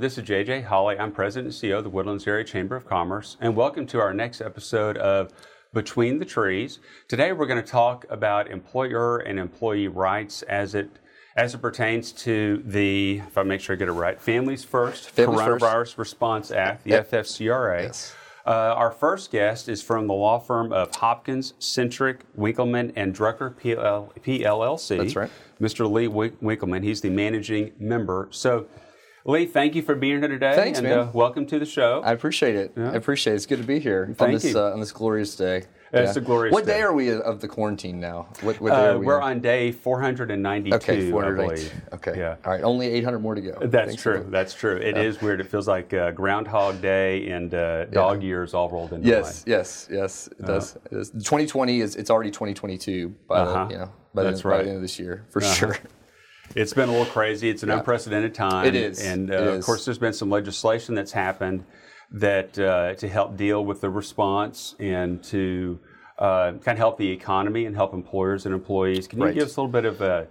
this is JJ Holly. I'm President and CEO of the Woodlands Area Chamber of Commerce, and welcome to our next episode of Between the Trees. Today, we're going to talk about employer and employee rights as it as it pertains to the, if I make sure I get it right, Families First Families Coronavirus First. Response Act, the Yep. FFCRA. Yes. Uh, our first guest is from the law firm of Hopkins, Centric, Winkleman, and Drucker PL- PLLC. That's right. Mr. Lee Wink- Winkleman. He's the managing member. So, Lee, thank you for being here today. Thanks, and man. Uh, welcome to the show. I appreciate it. I appreciate it. It's good to be here on this uh, on this glorious day. Yeah. It's a glorious What day. day. are we of the quarantine now? What, what day Uh, are we? we're on? on day 492, Okay, I Okay. Yeah. All right. Only 800 more to go. That's Thanks true. That's true. It is weird. It feels like uh, Groundhog Day and uh, dog years all rolled into Yes. one. Yes. Yes. It does. It is. 2020 is. It's already 2022 by Uh-huh. the you know by, That's the, by the end of this year for sure. It's been a little crazy. It's an unprecedented time. It is. And uh, It of course, there's been some legislation that's happened that uh, to help deal with the response and to uh, kind of help the economy and help employers and employees. Can you Right. give us a little bit of a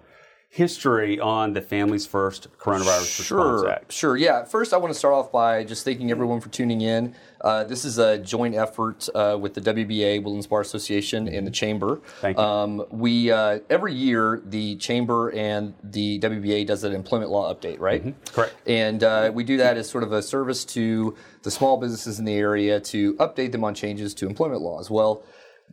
history on the Families First Coronavirus Response Sure, Act? sure. Yeah. First, I want to start off by just thanking everyone for tuning in. Uh, this is a joint effort uh, with the WBA, Woodlands Bar Association, and the Chamber. Thank you. Um, we uh, every year the Chamber and the WBA does an employment law update, right? Mm-hmm. Correct. And uh, we do that as sort of a service to the small businesses in the area to update them on changes to employment laws. Well,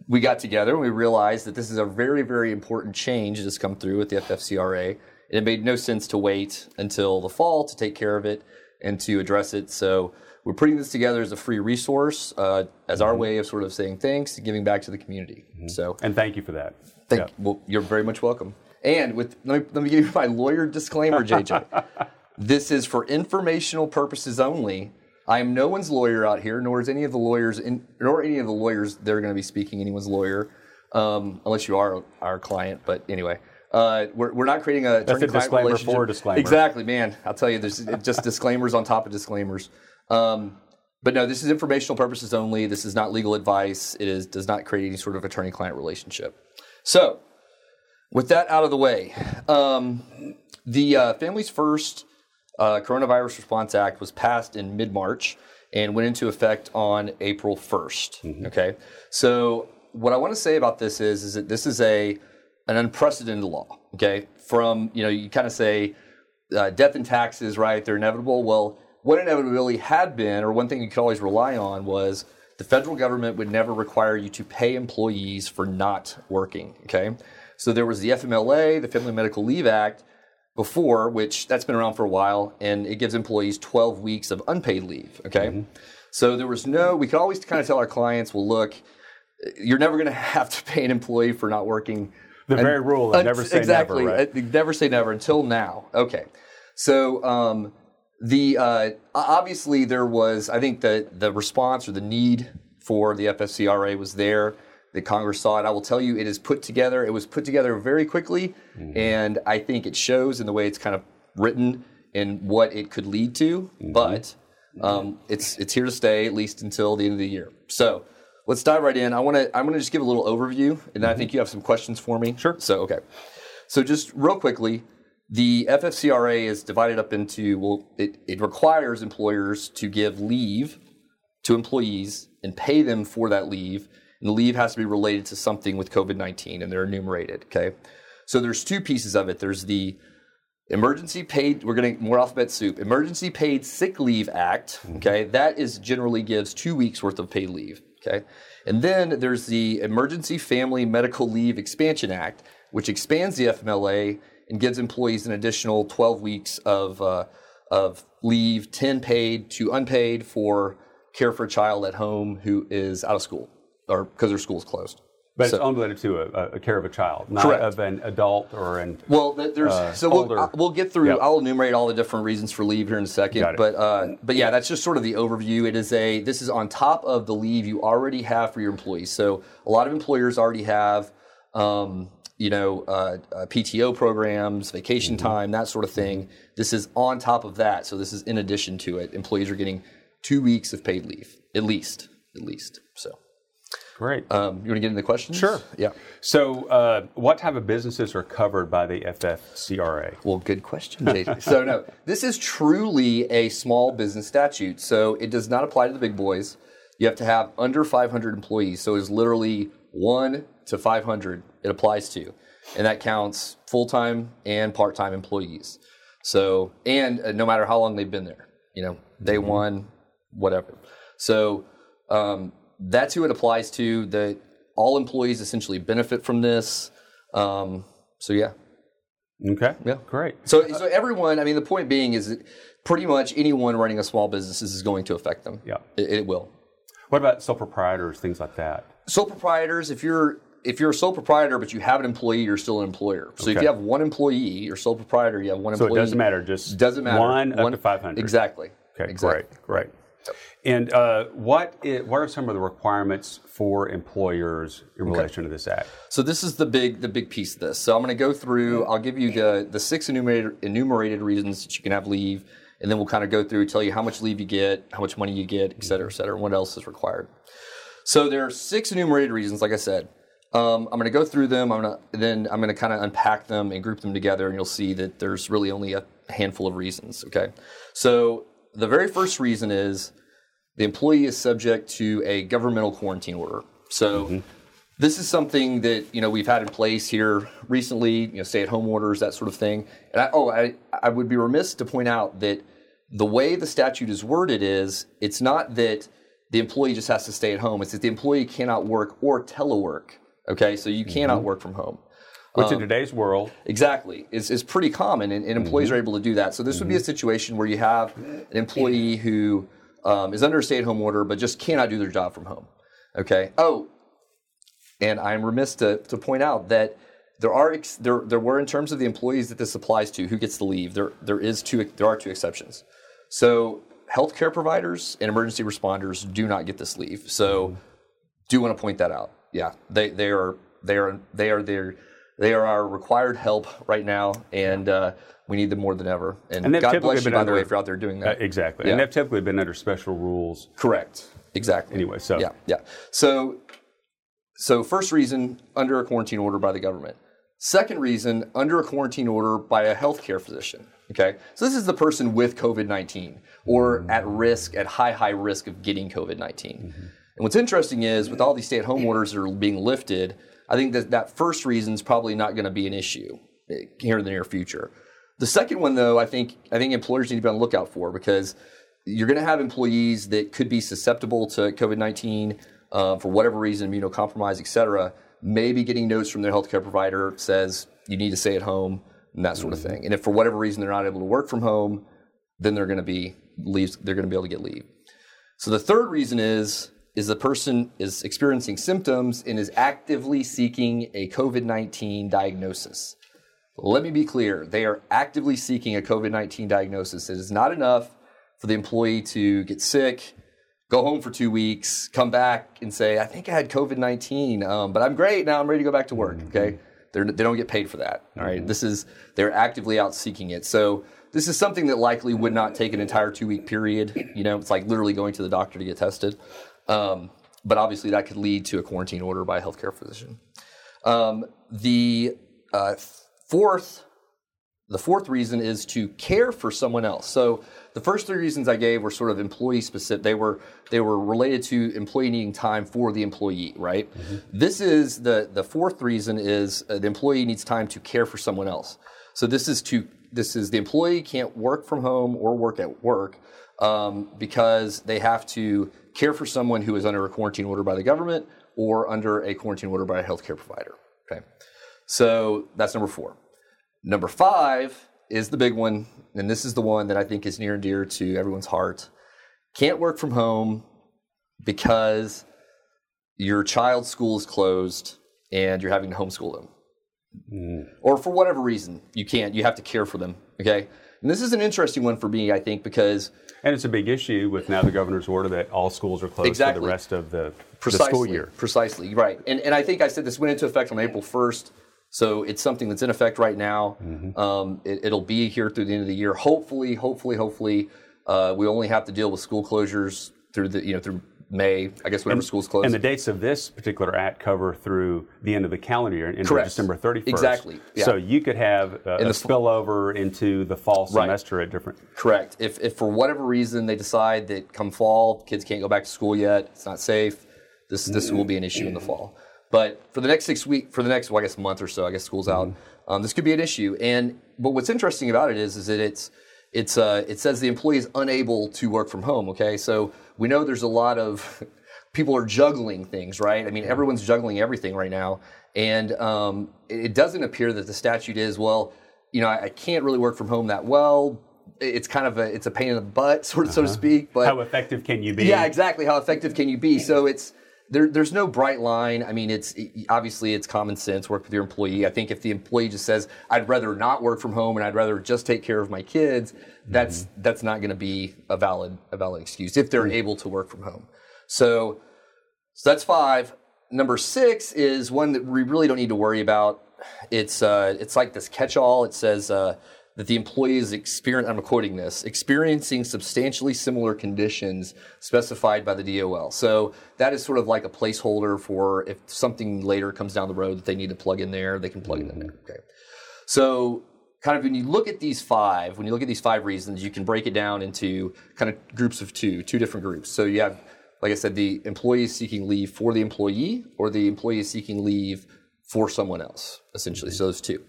we got together and we realized that this is a very, very important change that has come through with the FFCRA. And it made no sense to wait until the fall to take care of it and to address it. So we're putting this together as a free resource, uh, as our way of sort of saying thanks and giving back to the community. So And thank you for that. Thank, Yeah. well, you're very much welcome. And with let me, let me give you my lawyer disclaimer, JJ. this is for informational purposes only. I am no one's lawyer out here, nor is any of the lawyers, in, nor any of the lawyers they're going to be speaking anyone's lawyer, um, unless you are our client. But anyway, uh, we're, we're not creating a That's a attorney-client disclaimer relationship. for a disclaimer. Exactly, man. I'll tell you, there's just disclaimers on top of disclaimers. Um, but no, this is informational purposes only. This is not legal advice. It is does not create any sort of attorney-client relationship. So, with that out of the way, um, the uh, Families First uh, Coronavirus Response Act was passed in mid March and went into effect on April 1st. Okay, so what I want to say about this is, is that this is a an unprecedented law. Okay, from you know you kind of say uh, death and taxes, right? They're inevitable. Well, what inevitability had been, or one thing you could always rely on, was the federal government would never require you to pay employees for not working. Okay, so there was the FMLA, the Family Medical Leave Act, before, which that's been around for a while, and it gives employees 12 weeks of unpaid leave. Okay, so there was no. We could always kind of tell our clients, well, look, you're never going to have to pay an employee for not working. The very rule of Un- never say exactly. never, right? Uh, Never say never until now. Okay. So um, the uh, obviously there was I think the the response or the need for the FFCRA was there. That Congress saw it. I will tell you, it is put together. It was put together very quickly, Mm-hmm. and I think it shows in the way it's kind of written and what it could lead to. Mm-hmm. But um, it's it's here to stay at least until the end of the year. So let's dive right in. I want to I'm going to just give a little overview, and then I think you have some questions for me. Mm-hmm. Sure. So okay. So just real quickly, the FFCRA is divided up into well, it, it requires employers to give leave to employees and pay them for that leave. And the leave has to be related to something with COVID 19, and they're enumerated. Okay. So there's two pieces of it. There's the emergency paid, we're getting more alphabet soup, emergency paid sick leave act. Okay. That is generally gives two weeks worth of paid leave. Okay. And then there's the emergency family medical leave expansion act, which expands the FMLA and gives employees an additional 12 weeks of, uh, of leave, 10 paid to unpaid for care for a child at home who is out of school or because their school's closed. But So- it's unrelated to a, a care of a child, not Correct. of an adult or an. Well, th- there's so we'll, older. uh, we'll get through. Yep. I'll enumerate all the different reasons for leave here in a second. But uh, but yeah, that's just sort of the overview. It is a this is on top of the leave you already have for your employees. So a lot of employers already have. Um, you know, uh, uh, PTO programs, vacation Mm-hmm. time, that sort of thing. This is on top of that. So this is in addition to it. Employees are getting two weeks of paid leave, at least, at least. Great. Um, you want to get into the questions? Sure. Yeah. So, uh, what type of businesses are covered by the FFCRA? Well, good question, JJ. so, no, this is truly a small business statute. So, it does not apply to the big boys. You have to have under 500 employees. So, it's literally 1 to 500 it applies to. And that counts full time and part time employees. So, and uh, no matter how long they've been there, you know, day one, whatever. So, um, that's who it applies to. That all employees essentially benefit from this. Um, so, yeah. Okay. Yeah. Great. So, so everyone, I mean, the point being is that pretty much anyone running a small business is going to affect them. Yeah. It, it will. What about sole proprietors, things like that? Sole proprietors, if you're if you're a sole proprietor but you have an employee, you're still an employer. So if you have one employee, you're sole proprietor, you have one employee. So it doesn't matter, just Doesn't matter. one up to 500. Exactly. Okay, Exactly. great, great. And uh, what what are some of the requirements for employers in relation to this act? So this is the big the big piece of this. So I'm going to go through. I'll give you the the six enumerated enumerated reasons that you can have leave, and then we'll kind of go through tell you how much leave you get, how much money you get, et cetera, et cetera, and what else is required. So there are six enumerated reasons, like I said. Um, I'm going to go through them. I'm going to then I'm going to kind of unpack them and group them together, and you'll see that there's really only a handful of reasons. Okay, so the very first reason is the employee is subject to a governmental quarantine order. So mm-hmm. this is something that you know we've had in place here recently. You know, stay-at-home orders, that sort of thing. And I, oh, I I would be remiss to point out that the way the statute is worded is it's not that the employee just has to stay at home. It's that the employee cannot work or telework. Okay, so you cannot mm-hmm. work from home. Which Um, in today's world, Exactly. It's, it's pretty common, and, and employees mm-hmm. are able to do that. So this would be a situation where you have an employee who um, is under a stay-at-home order, but just cannot do their job from home. Okay. Oh, and I'm remiss to, to point out that there are ex- there there were in terms of the employees that this applies to who gets to leave. There there is two there are two exceptions. So healthcare providers and emergency responders do not get this leave. So do want to point that out. Yeah, they they are they are they are there. They are our required help right now, and uh, we need them more than ever. And, And they've God typically bless you, been by the under- way, if you're out there doing uh, that. exactly, Yeah. and they've typically been under special rules. Correct. Exactly. Anyway, so- yeah, yeah. So, so first reason under a quarantine order by the government. Second reason under a quarantine order by a healthcare physician. Okay, so this is the person with COVID nineteen or at risk, at high high risk of getting COVID 19 And what's interesting is with all these stay at home orders that are being lifted, I think that that first reason is probably not going to be an issue eh, here in the near future. The second one, though, I think I think employers need to be on the lookout for because you're going to have employees that could be susceptible to COVID 19 uh, for whatever reason, immunocompromised, et cetera. Maybe getting notes from their healthcare provider says you need to stay at home and that sort of thing. And if for whatever reason they're not able to work from home, then they're going to be leaves. They're going to be able to get leave. So the third reason is is the person is experiencing symptoms and is actively seeking a COVID-19 diagnosis. Let me be clear, they are actively seeking a COVID-19 diagnosis. It is not enough for the employee to get sick, go home for two weeks, come back and say, I think I had COVID-19, um, but I'm great now, I'm ready to go back to work, okay? They're, they don't get paid for that, all right? This is, they're actively out seeking it. So this is something that likely would not take an entire two week period. You know, it's like literally going to the doctor to get tested. Um, but obviously, that could lead to a quarantine order by a healthcare physician. Um, the uh, fourth, the fourth reason is to care for someone else. So the first three reasons I gave were sort of employee specific. They were they were related to employee needing time for the employee. Right. This is the the fourth reason is uh, the employee needs time to care for someone else. So this is to this is the employee can't work from home or work at work um, because they have to care for someone who is under a quarantine order by the government or under a quarantine order by a healthcare provider. Okay, so that's number four. Number five is the big one, and this is the one that I think is near and dear to everyone's heart. Can't work from home because your child's school is closed and you're having to homeschool them mm. or for whatever reason you can't you have to care for them okay and this is an interesting one for me i think because And it's a big issue with now the governor's order that all schools are closed for the rest of the, the school year. precisely right. And, and i think i said this went into effect on april 1st so it's something that's in effect right now. Um, it, it'll be here through the end of the year. Hopefully hopefully hopefully uh, we only have to deal with school closures through the you know through May, I guess, whenever schools close. And the dates of this particular act cover through the end of the calendar year, into Correct. December 31st. Exactly, yeah. So you could have a, a the- spillover into the fall semester at different. Correct. If, if for whatever reason they decide that come fall, kids can't go back to school yet, it's not safe, this this will be an issue in the fall. But for the next six weeks, for the next, well, I guess month or so, I guess school's out. Um, this could be an issue. And but what's interesting about it is, is that it's it's uh, it says the employee is unable to work from home. Okay, so we know there's a lot of people are juggling things, right? I mean, everyone's juggling everything right now, and um, it doesn't appear that the statute is well. You know, I, I can't really work from home that well. It's kind of a it's a pain in the butt, sort of so to speak. But How effective can you be? yeah, exactly. How effective can you be? So it's there, there's no bright line. I mean, it's obviously it's common sense. Work with your employee. I think if the employee just says, "I'd rather not work from home and I'd rather just take care of my kids," that's that's not going to be a valid a valid excuse if they're able to work from home. So, so that's five. Number six is one that we really don't need to worry about. It's uh, it's like this catch-all. It says uh, that the employee is experience. I'm quoting this: experiencing substantially similar conditions specified by the DOL. So that is sort of like a placeholder for if something later comes down the road that they need to plug in there, they can plug it in there. Mm-hmm. Okay. So kind of when you look at these five, when you look at these five reasons, you can break it down into kind of groups of two, two different groups. So you have, like I said, the employee is seeking leave for the employee, or the employee is seeking leave for someone else, essentially. Mm-hmm. So those two.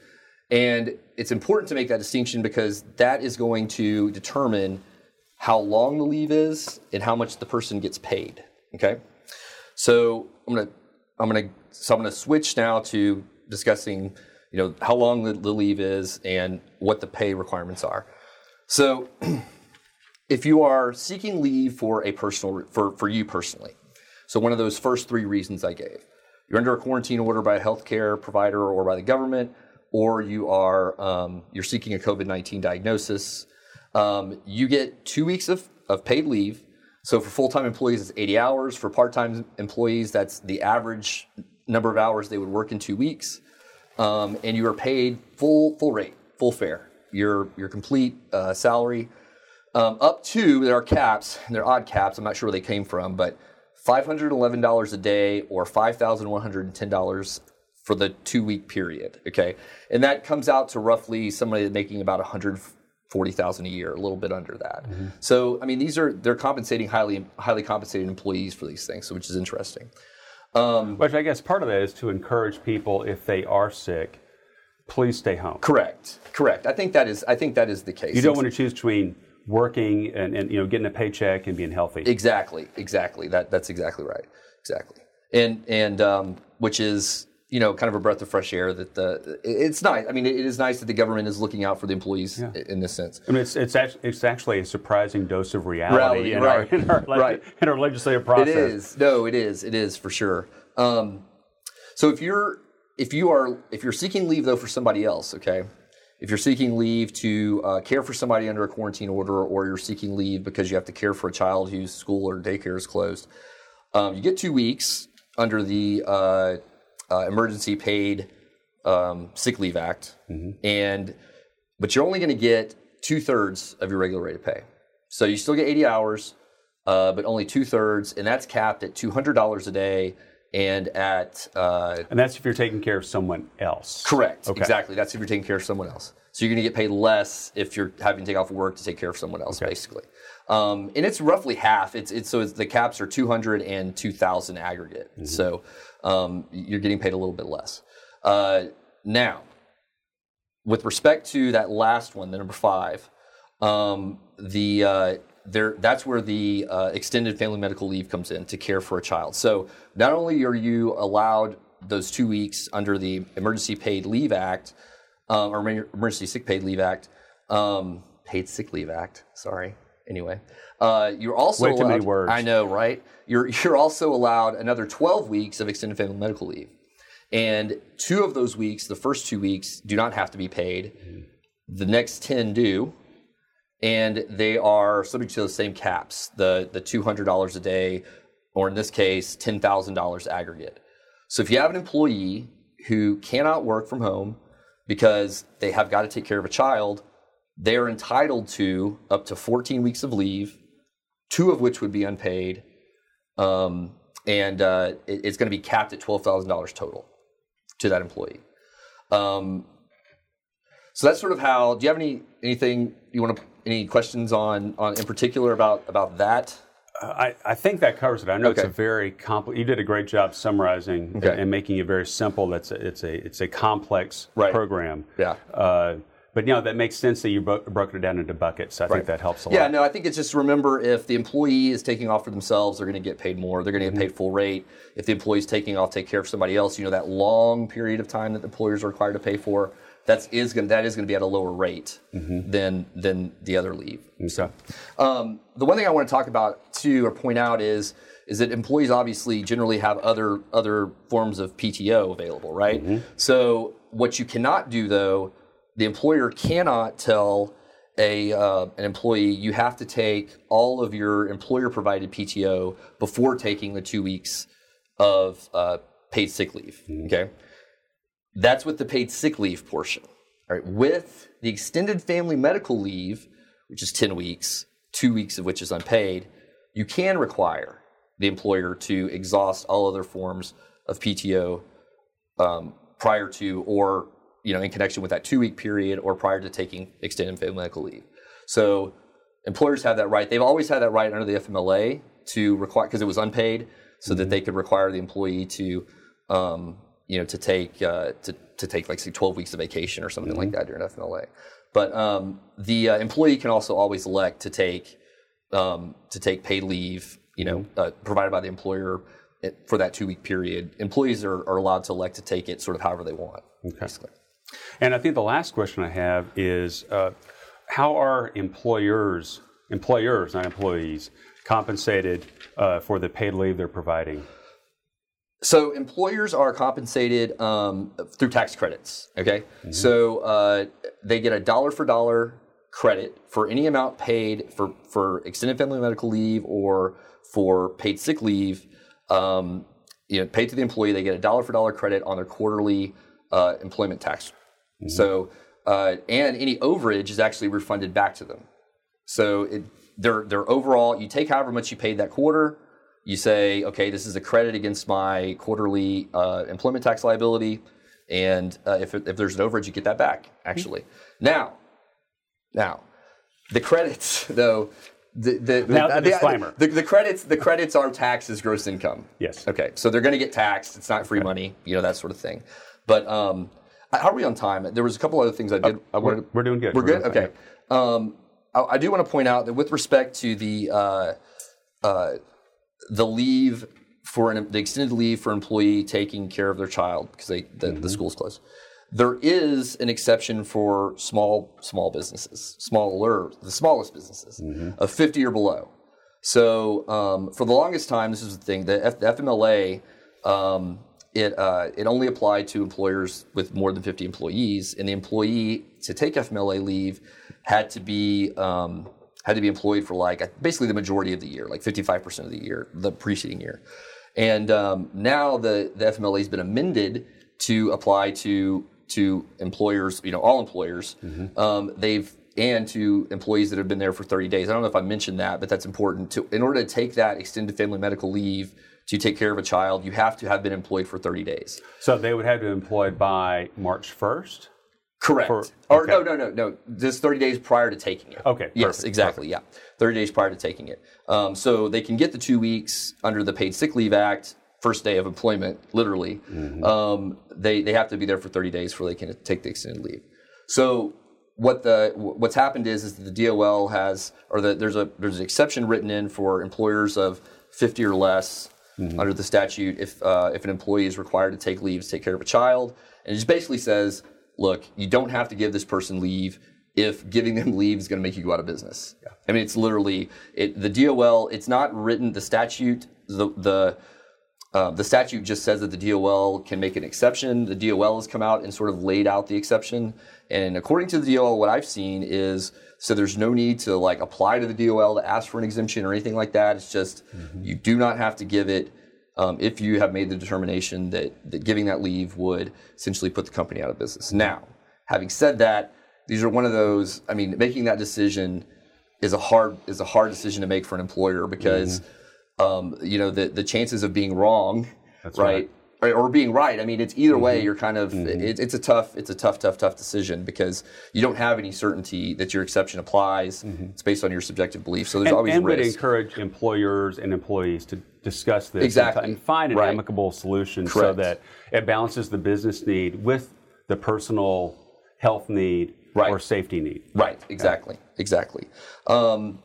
And it's important to make that distinction because that is going to determine how long the leave is and how much the person gets paid. Okay. So I'm gonna I'm gonna so I'm gonna switch now to discussing you know how long the, the leave is and what the pay requirements are. So if you are seeking leave for a personal for, for you personally, so one of those first three reasons I gave, you're under a quarantine order by a healthcare provider or by the government, or you are um, you're seeking a COVID nineteen diagnosis. Um, you get two weeks of, of paid leave. So for full time employees, it's 80 hours. For part time employees, that's the average number of hours they would work in two weeks. Um, and you are paid full full rate, full fare, your your complete uh, salary. Um, up to there are caps, and they're odd caps. I'm not sure where they came from, but $511 a day or $5,110 for the two week period. Okay, and that comes out to roughly somebody making about 140,000 a year, a little bit under that. So I mean, these are they're compensating highly highly compensated employees for these things, so which is interesting. Which I guess part of that is to encourage people if they are sick, please stay home. Correct, correct. I think that is I think that is the case. You don't want to choose between working and, and you know getting a paycheck and being healthy. Exactly, exactly. That that's exactly right. Exactly. And and um, which is you know kind of a breath of fresh air that the it's nice. I mean, it is nice that the government is looking out for the employees i- in this sense. I mean, it's it's actually, it's actually a surprising dose of reality Reality, in, right, our, in, our, right. in our legislative process. is. No, it is. It is for sure. Um, so if you're if you are if you're seeking leave though for somebody else, okay. If you're seeking leave to uh, care for somebody under a quarantine order, or you're seeking leave because you have to care for a child whose school or daycare is closed, um, you get two weeks under the uh, uh, Emergency Paid um, Sick Leave Act, and but you're only going to get two thirds of your regular rate of pay. So you still get 80 hours, uh, but only two thirds, and that's capped at $200 a day and at uh, And that's if you're taking care of someone else. correct Okay. exactly. That's if you're taking care of someone else. So you're going to get paid less if you're having to take off work to take care of someone else, basically. Um, and it's roughly half. It's, it's so it's, the caps are 200 and 2,000 aggregate. So um, you're getting paid a little bit less. Uh, now, with respect to that last one, the number five, um, the uh, there that's where the uh, extended family medical leave comes in to care for a child. So not only are you allowed those two weeks under the Emergency Paid Leave Act um, or Emergency Sick Paid Leave Act, um, Paid Sick Leave Act. Sorry. Anyway, uh, you're also Way too allowed, many words. I know, right? You're you're also allowed another 12 weeks of extended family medical leave. And two of those weeks, the first two weeks, do not have to be paid. The next 10 do. And they are subject to the same caps the, the $200 a day, or in this case, $10,000 aggregate. So if you have an employee who cannot work from home because they have got to take care of a child, they are entitled to up to 14 weeks of leave, two of which would be unpaid, um, and uh, it- it's going to be capped at twelve thousand dollars total to that employee. Um, so that's sort of how. Do you have any anything you want to any questions on on in particular about about that? I, I think that covers it. I know it's a very complex. You did a great job summarizing and- Okay. and making it very simple. That's a, it's a it's a complex Right. program. Yeah. Uh, but you know that makes sense that you bro- broken it down into buckets. So I think that helps a lot. Yeah, no, I think it's just remember if the employee is taking off for themselves, they're going to get paid more. They're going to get mm-hmm. paid full rate. If the employee's taking off, take care of somebody else, you know that long period of time that the employers are required to pay for, that's is going that is going to be at a lower rate mm-hmm. than than the other leave. Mm-hmm. Okay. Um, the one thing I want to talk about too, or point out is is that employees obviously generally have other other forms of PTO available, right? So what you cannot do though, the employer cannot tell a uh, an employee you have to take all of your employer provided PTO before taking the two weeks of uh, paid sick leave. Okay. That's with the paid sick leave portion. All right. With the extended family medical leave, which is 10 weeks, two weeks of which is unpaid, you can require the employer to exhaust all other forms of PTO um, prior to or you know in connection with that two week period or prior to taking extended family medical leave. So employers have that right. They've always had that right under the FMLA to require because it was unpaid, so that they could require the employee to um, you know to take uh, to to take like say 12 weeks of vacation or something like that during FMLA. But um, the uh, employee can also always elect to take um, to take paid leave, you know, uh, provided by the employer for that two week period. Employees are, are allowed to elect to take it sort of however they want. Basically. And I think the last question I have is uh, how are employers, employers, not employees, compensated uh, for the paid leave they're providing? So employers are compensated um, through tax credits. Okay, so uh, they get a dollar for dollar credit for any amount paid for for extended family medical leave or for paid sick leave. Um, you know, paid to the employee, they get a dollar for dollar credit on their quarterly uh, employment tax. So, uh, and any overage is actually refunded back to them. So it, their their overall, you take however much you paid that quarter. You say, okay, this is a credit against my quarterly uh, employment tax liability, and uh, if if there's an overage, you get that back. Actually, now, now, the credits though. The, the, Now the disclaimer. The, the credits the credits are taxed as gross income. Yes. Okay, so they're going to get taxed. It's not free money, you know that sort of thing. But um, how are we on time? There was a couple other things I did. I wanted. Uh, We're doing good. We're We're good. doing fine, Okay. Um, I, I do want to point out that with respect to the uh, uh, the leave for an, the extended leave for employee taking care of their child because they the, Mm-hmm. the school's closed. There is an exception for small small businesses, smaller the smallest businesses Mm-hmm. of fifty or below. So um, for the longest time, this is the thing. The, F, the FMLA um, it uh, it only applied to employers with more than 50 employees, and the employee to take FMLA leave had to be um, had to be employed for like basically the majority of the year, like 55 percent of the year, the preceding year. And um, now the the FMLA has been amended to apply to to employers, you know, all employers. Um, they've and to employees that have been there for 30 days. I don't know if I mentioned that, but that's important. To in order to take that extended family medical leave to take care of a child, you have to have been employed for 30 days. So they would have to be employed by March 1st? Correct. For- or okay. no, no, no, no. Just 30 days prior to taking it. Okay, Yes, perfect, exactly. Yeah, 30 days prior to taking it. Um, so they can get the two weeks under the Paid Sick Leave Act, first day of employment, literally. Mm-hmm. Um, they they have to be there for 30 days before they can take the extended leave. So what the what's happened is is that the DOL has or the, there's a there's an exception written in for employers of 50 or less Mm-hmm. under the statute if uh, if an employee is required to take leave to take care of a child, and it just basically says, look, you don't have to give this person leave if giving them leave is going to make you go out of business. I mean, it's literally it, the DOL. It's not written. The statute the the uh, the statute just says that the DOL can make an exception. The DOL has come out and sort of laid out the exception. And according to the DOL, what I've seen is so there's no need to like apply to the DOL to ask for an exemption or anything like that. It's just you do not have to give it um, if you have made the determination that, that giving that leave would essentially put the company out of business. Now, having said that, these are one of those. I mean, making that decision is a hard is a hard decision to make for an employer because um, you know, the the chances of being wrong, That's right, Or, or being right. I mean, it's either way. You're kind of it, it's a tough it's a tough tough tough decision because you don't have any certainty that your exception applies. It's based on your subjective belief. So there's and, always and would encourage employers and employees to discuss this and Exactly. and, find an Right. amicable solution so that it balances the business need with the personal health need Right. or safety need. Right, exactly, exactly. Um,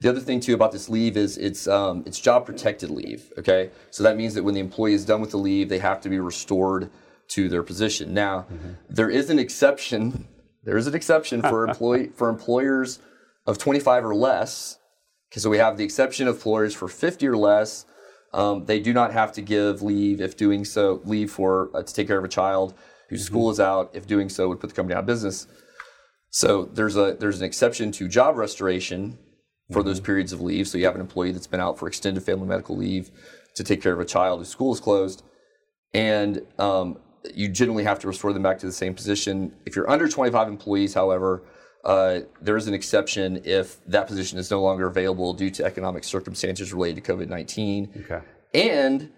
the other thing too about this leave is it's um, it's job protected leave. Okay, so that means that when the employee is done with the leave, they have to be restored to their position. Now, there is an exception. There is an exception for employee for employers of 25 or less. Okay, so we have the exception of employers for 50 or less. Um, they do not have to give leave if doing so leave for uh, to take care of a child whose school is out. If doing so would put the company out of business. So there's a there's an exception to job restoration for those periods of leave. So you have an employee that's been out for extended family medical leave to take care of a child whose school is closed, and um, you generally have to restore them back to the same position. If you're under 25 employees, however, uh, there is an exception if that position is no longer available due to economic circumstances related to COVID 19 Okay. and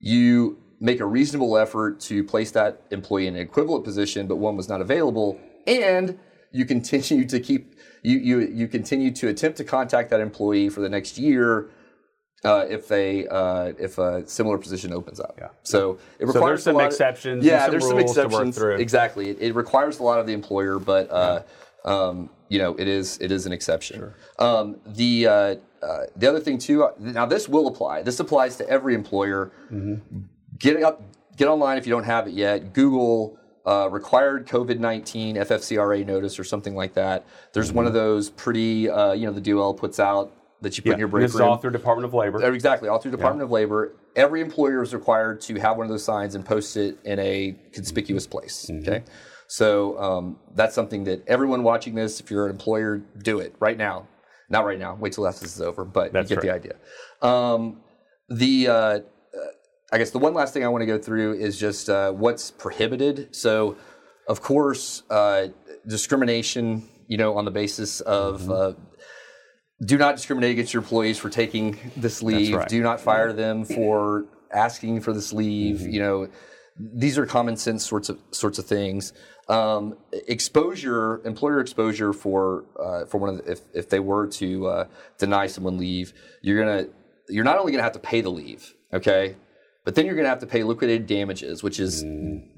you make a reasonable effort to place that employee in an equivalent position, but one was not available, and you continue to keep you you you continue to attempt to contact that employee for the next year. Uh, if they uh, if a similar position opens up, Yeah. So it requires a some lot of- exceptions and Yeah, some there's some rules to work exceptions. through. Exactly. It, it requires a lot of the employer, but uh, um, you know it is it is an exception. Um, the uh, uh, the other thing too. Now this will apply. This applies to every employer. Get up, get online if you don't have it yet. Google uh, required COVID nineteen FFCRA notice or something like that. There's one of those pretty. Uh, you know, the DOL puts out that you put in your break this is room. all through Department of Labor. Exactly, all through Department of Labor. Every employer is required to have one of those signs and post it in a conspicuous place. Mm-hmm. Okay, so um, that's something that everyone watching this, if you're an employer, do it right now. Not right now. Wait till after this is over, but That's you get the idea. Um, the uh, I guess the one last thing I want to go through is just uh, what's prohibited. So, of course, uh, discrimination. You know, on the basis of Mm-hmm. uh, do not discriminate against your employees for taking this leave. right. Do not fire them for asking for this leave. Mm-hmm. You know, these are common sense sorts of sorts of things. Um, exposure, employer exposure for uh, for one of the, if if they were to uh, deny someone leave, you're gonna you're not only gonna have to pay the leave, okay, but then you're gonna have to pay liquidated damages, which is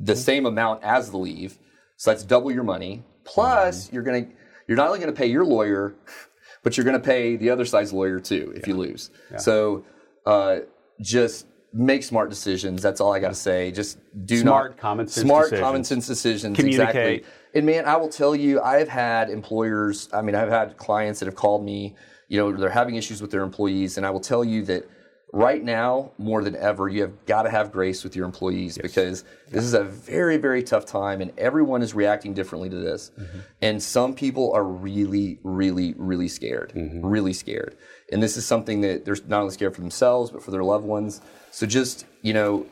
the same amount as the leave. So that's double your money. Plus, you're gonna you're not only gonna pay your lawyer, but you're going to pay the other side's lawyer too if you lose. So uh, just make smart decisions. That's all I got to say. Just do Smart, not common sense smart decisions. common sense decisions. Communicate. Exactly. And man, I will tell you, I've had employers. I mean, I've had clients that have called me. You know, they're having issues with their employees, and I will tell you that right now more than ever, you have got to have grace with your employees because this is a very, very tough time, and everyone is reacting differently to this. Mm-hmm. And some people are really, really, really scared, mm-hmm. really scared. And this is something that they're not only scared for themselves, but for their loved ones. So just, you know,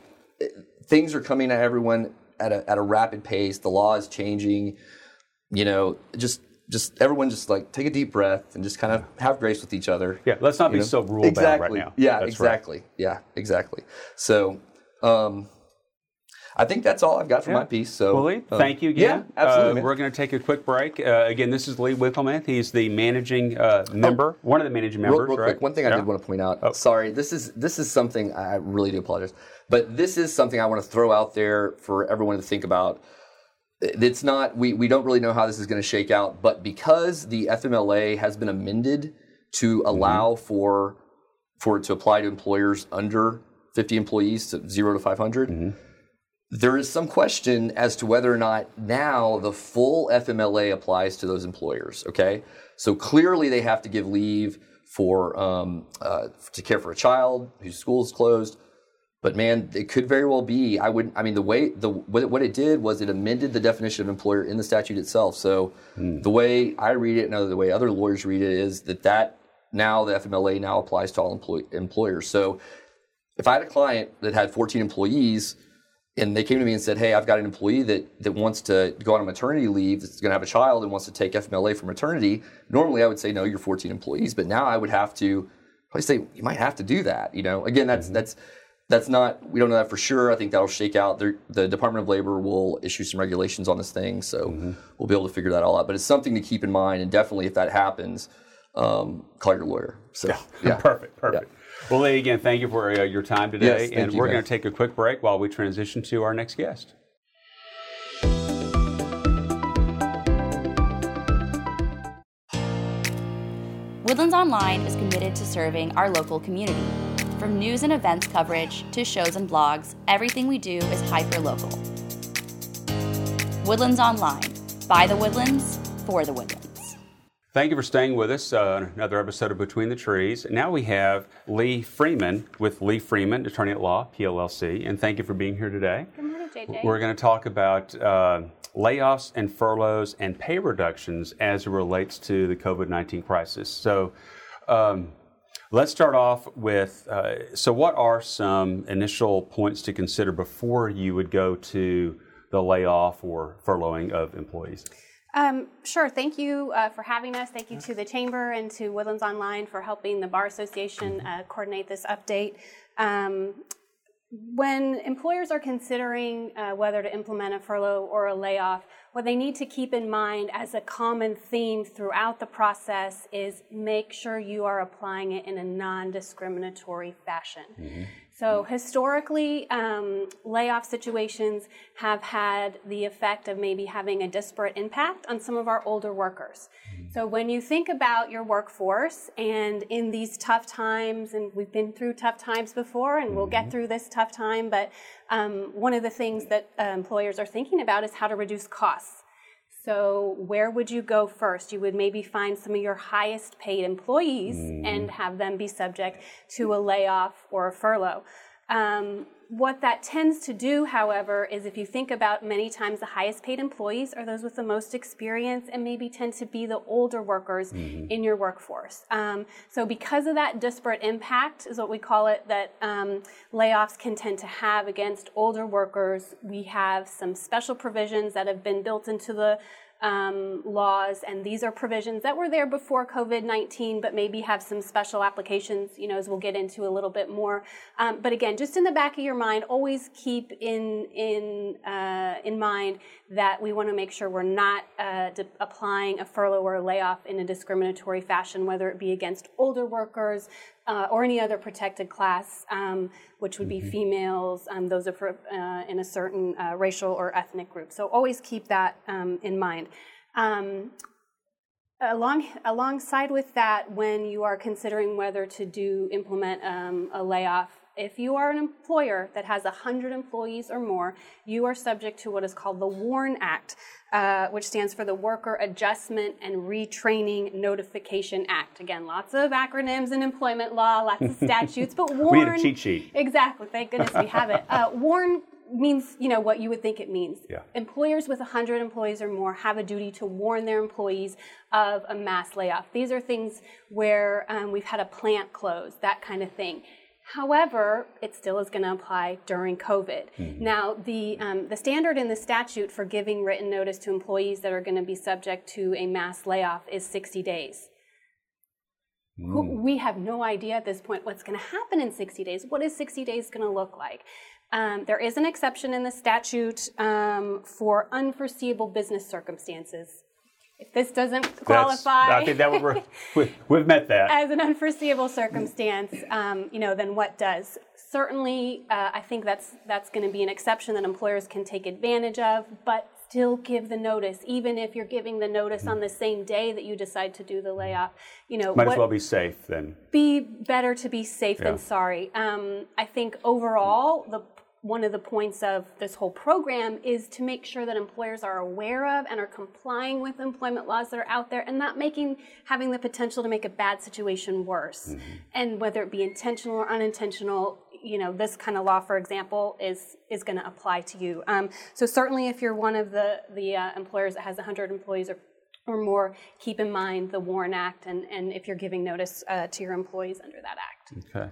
things are coming at everyone at a, at a rapid pace. The law is changing. You know, just just everyone just like take a deep breath and just kind of have grace with each other. Yeah, let's not be know? so rule bound exactly. right now. Yeah, That's right. exactly. Yeah, exactly. So, um, I think that's all I've got for Yeah. my piece. So, Well, Lee, um, thank you again. Yeah, absolutely. Uh, we're going to take a quick break. Uh, again, this is Lee Winkleman. He's the managing uh, member, one of the managing members. Oh. Real, real right? quick, one thing I Yeah. did want to point out. Sorry, this is this is something I really do apologize, but this is something I want to throw out there for everyone to think about. It's not we we don't really know how this is going to shake out, but because the FMLA has been amended to allow for for it to apply to employers under 50 employees to zero to 500 there is some question as to whether or not now the full FMLA applies to those employers. Okay, so clearly they have to give leave for um, uh, to care for a child whose school is closed. But man, it could very well be. I would. I mean, the way the what it, what it did was it amended the definition of employer in the statute itself. So hmm. the way I read it, and the way other lawyers read it, is that that now the FMLA now applies to all employ, employers. So if I had a client that had 14 employees and they came to me and said, "Hey, I've got an employee that that wants to go on a maternity leave, that's going to have a child and wants to take FMLA for maternity." Normally, I would say, "No, you're 14 employees," but now I would have to probably say you might have to do that. You know, again, that's mm-hmm. that's that's not we don't know that for sure. I think that'll shake out. The, the Department of Labor will issue some regulations on this thing, so we'll be able to figure that all out. But it's something to keep in mind, and definitely if that happens, um, call your lawyer. So yeah, perfect, perfect. Well, Lee, again, thank you for uh, your time today, Yes, and you, we're going to take a quick break while we transition to our next guest. Woodlands Online is committed to serving our local community. From news and events coverage to shows and blogs, everything we do is hyper local. Woodlands Online, by the Woodlands, for the Woodlands. Thank you for staying with us uh, on another episode of Between the Trees. Now we have Lee Freeman with Lee Freeman, Attorney at Law, PLLC, and thank you for being here today. Good morning, JJ. We're going to talk about uh, layoffs and furloughs and pay reductions as it relates to the COVID 19 crisis. So, um, let's start off with uh, so, what are some initial points to consider before you would go to the layoff or furloughing of employees? Um, sure. Thank you uh, for having us. Thank you to the Chamber and to Woodlands Online for helping the Bar Association uh, coordinate this update. Um, when employers are considering uh, whether to implement a furlough or a layoff, what they need to keep in mind as a common theme throughout the process is make sure you are applying it in a non discriminatory fashion. Mm-hmm. So, historically, um, layoff situations have had the effect of maybe having a disparate impact on some of our older workers. So, when you think about your workforce and in these tough times, and we've been through tough times before, and we'll get through this tough time, but um, one of the things that uh, employers are thinking about is how to reduce costs. So, where would you go first? You would maybe find some of your highest paid employees and have them be subject to a layoff or a furlough. Um, what that tends to do, however, is if you think about many times the highest paid employees are those with the most experience and maybe tend to be the older workers in your workforce. Um, so, because of that disparate impact, is what we call it, that um, layoffs can tend to have against older workers, we have some special provisions that have been built into the um, laws, and these are provisions that were there before COVID 19, but maybe have some special applications, you know, as we'll get into a little bit more. Um, but again, just in the back of your mind, always keep in, in, uh, in mind that we want to make sure we're not uh, de- applying a furlough or a layoff in a discriminatory fashion, whether it be against older workers. Uh, or any other protected class, um, which would be females, um, those are uh, in a certain uh, racial or ethnic group. So always keep that um, in mind. Um, along alongside with that, when you are considering whether to do implement um, a layoff, if you are an employer that has 100 employees or more, you are subject to what is called the WARN Act, uh, which stands for the Worker Adjustment and Retraining Notification Act. Again, lots of acronyms in employment law, lots of statutes, but WARN. We need a cheat sheet. Exactly. Thank goodness we have it. Uh, WARN means you know what you would think it means. Yeah. Employers with 100 employees or more have a duty to warn their employees of a mass layoff. These are things where um, we've had a plant close, that kind of thing. However, it still is going to apply during COVID. Now, the, um, the standard in the statute for giving written notice to employees that are going to be subject to a mass layoff is 60 days. Who- We have no idea at this point what's going to happen in 60 days. What is 60 days going to look like? Um, there is an exception in the statute um, for unforeseeable business circumstances. If this doesn't That's- qualify I think that we, we've met that. as an unforeseeable circumstance, um, you know, then what does? Certainly, uh, I think that's that's going to be an exception that employers can take advantage of, but still give the notice, even if you're giving the notice on the same day that you decide to do the layoff. You know, Might what, as well be safe then. be better to be safe Yeah. than sorry. Um, I think overall, the one of the points of this whole program is to make sure that employers are aware of and are complying with employment laws that are out there and not making having the potential to make a bad situation worse. And whether it be intentional or unintentional, you know, this kind of law, for example, is is going to apply to you. Um, so certainly, if you're one of the the uh, employers that has 100 employees or or more, keep in mind the WARN Act and, and if you're giving notice uh, to your employees under that act. Okay.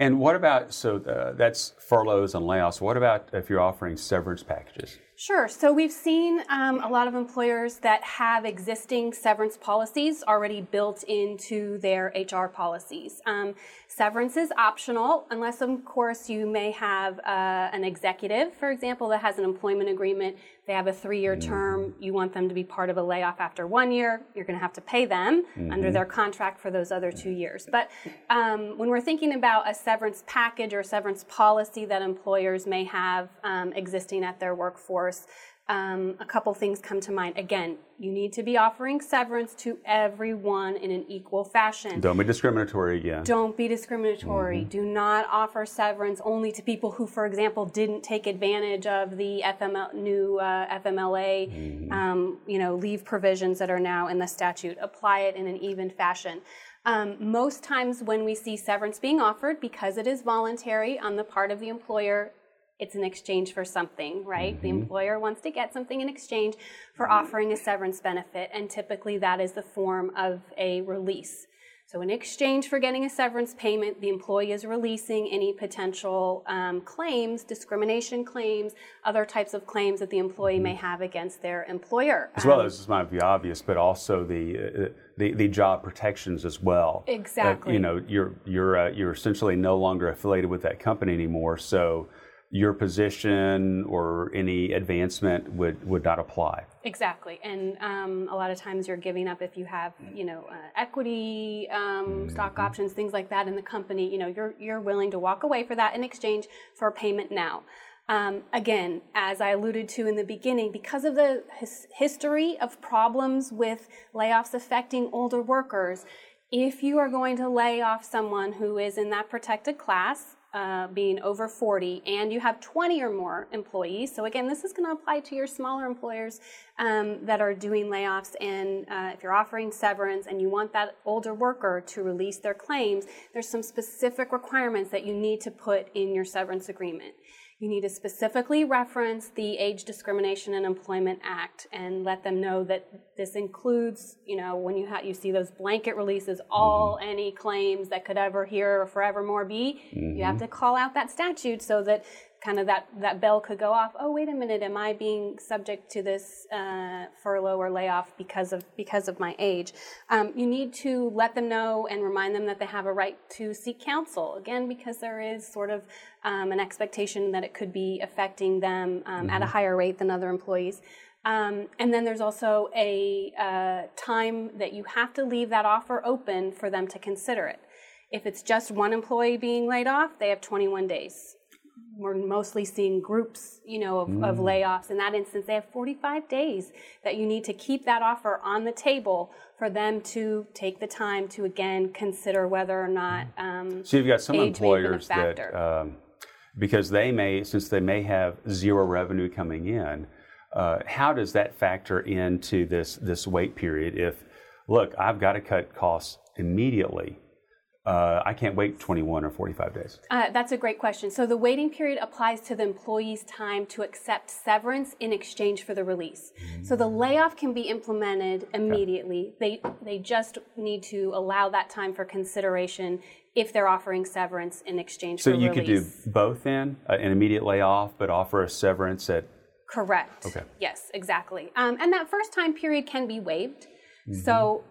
And what about, so uh, that's furloughs and layoffs. What about if you're offering severance packages? Sure. So we've seen um, a lot of employers that have existing severance policies already built into their HR policies. Um, severance is optional, unless, of course, you may have uh, an executive, for example, that has an employment agreement. They have a three year mm-hmm. term. You want them to be part of a layoff after one year. You're going to have to pay them mm-hmm. under their contract for those other two years. But um, when we're thinking about a severance package or severance policy that employers may have um, existing at their workforce, um, a couple things come to mind. Again, you need to be offering severance to everyone in an equal fashion. Don't be discriminatory again. Don't be discriminatory. Mm-hmm. Do not offer severance only to people who, for example, didn't take advantage of the FML, new uh, FMLA, mm-hmm. um, you know, leave provisions that are now in the statute. Apply it in an even fashion. Um, most times when we see severance being offered, because it is voluntary on the part of the employer, it's an exchange for something, right? Mm-hmm. The employer wants to get something in exchange for mm-hmm. offering a severance benefit, and typically that is the form of a release. So, in exchange for getting a severance payment, the employee is releasing any potential um, claims, discrimination claims, other types of claims that the employee mm-hmm. may have against their employer. As well um, as this might be obvious, but also the, uh, the, the job protections as well. Exactly. Uh, you know, you're you're uh, you're essentially no longer affiliated with that company anymore, so your position or any advancement would, would not apply. Exactly, and um, a lot of times you're giving up if you have you know uh, equity, um, mm-hmm. stock options, things like that in the company. You know you're you're willing to walk away for that in exchange for a payment now. Um, again, as I alluded to in the beginning, because of the his- history of problems with layoffs affecting older workers, if you are going to lay off someone who is in that protected class, uh, being over 40 and you have 20 or more employees. So, again, this is going to apply to your smaller employers um, that are doing layoffs. And uh, if you're offering severance and you want that older worker to release their claims, there's some specific requirements that you need to put in your severance agreement. You need to specifically reference the Age Discrimination and Employment Act and let them know that this includes, you know, when you ha- you see those blanket releases, all mm-hmm. any claims that could ever here or forevermore be. Mm-hmm. You have mm-hmm. to call out that statute so that kind of that, that bell could go off. Oh, wait a minute, am I being subject to this uh, furlough or layoff because of because of my age? Um, you need to let them know and remind them that they have a right to seek counsel. Again, because there is sort of um, an expectation that it could be affecting them um, mm-hmm. at a mm-hmm. higher rate than other employees. Um, and then there's also a uh, time that you have to leave that offer open for them to consider it. If it's just one employee being laid off, they have 21 days we're mostly seeing groups, you know, of, mm. of, layoffs. In that instance, they have 45 days that you need to keep that offer on the table for them to take the time to again consider whether or not. Um, so you've got some employers that, um, because they may, since they may have zero revenue coming in, uh, how does that factor into this this wait period? If look, I've got to cut costs immediately uh, I can't wait 21 or 45 days? Uh, that's a great question. So the waiting period applies to the employee's time to accept severance in exchange for the release. Mm-hmm. So the layoff can be implemented immediately. Okay. They they just need to allow that time for consideration if they're offering severance in exchange so for release. So you could do both then, uh, an immediate layoff, but offer a severance at. Correct. Okay. Yes, exactly. Um, and that first time period can be waived. Mm-hmm. So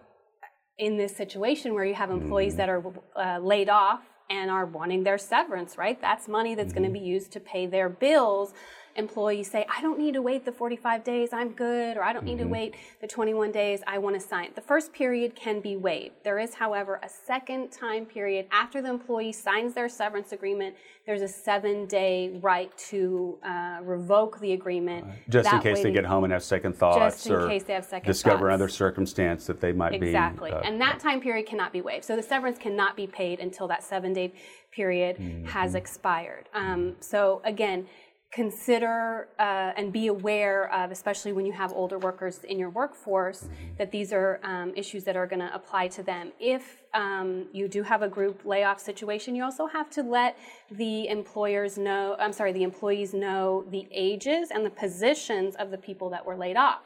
in this situation where you have employees mm. that are uh, laid off and are wanting their severance, right? That's money that's mm. going to be used to pay their bills employees say, I don't need to wait the 45 days, I'm good, or I don't need mm-hmm. to wait the 21 days, I want to sign. The first period can be waived. There is, however, a second time period after the employee signs their severance agreement. There's a seven day right to uh, revoke the agreement. Just that in case they get home and have second thoughts or second discover thoughts. another circumstance that they might exactly. be. Exactly. Uh, and that time period cannot be waived. So the severance cannot be paid until that seven day period mm-hmm. has expired. Um, so again, consider uh, and be aware of, especially when you have older workers in your workforce, that these are um, issues that are going to apply to them. If um, you do have a group layoff situation, you also have to let the employers know, I'm sorry, the employees know the ages and the positions of the people that were laid off.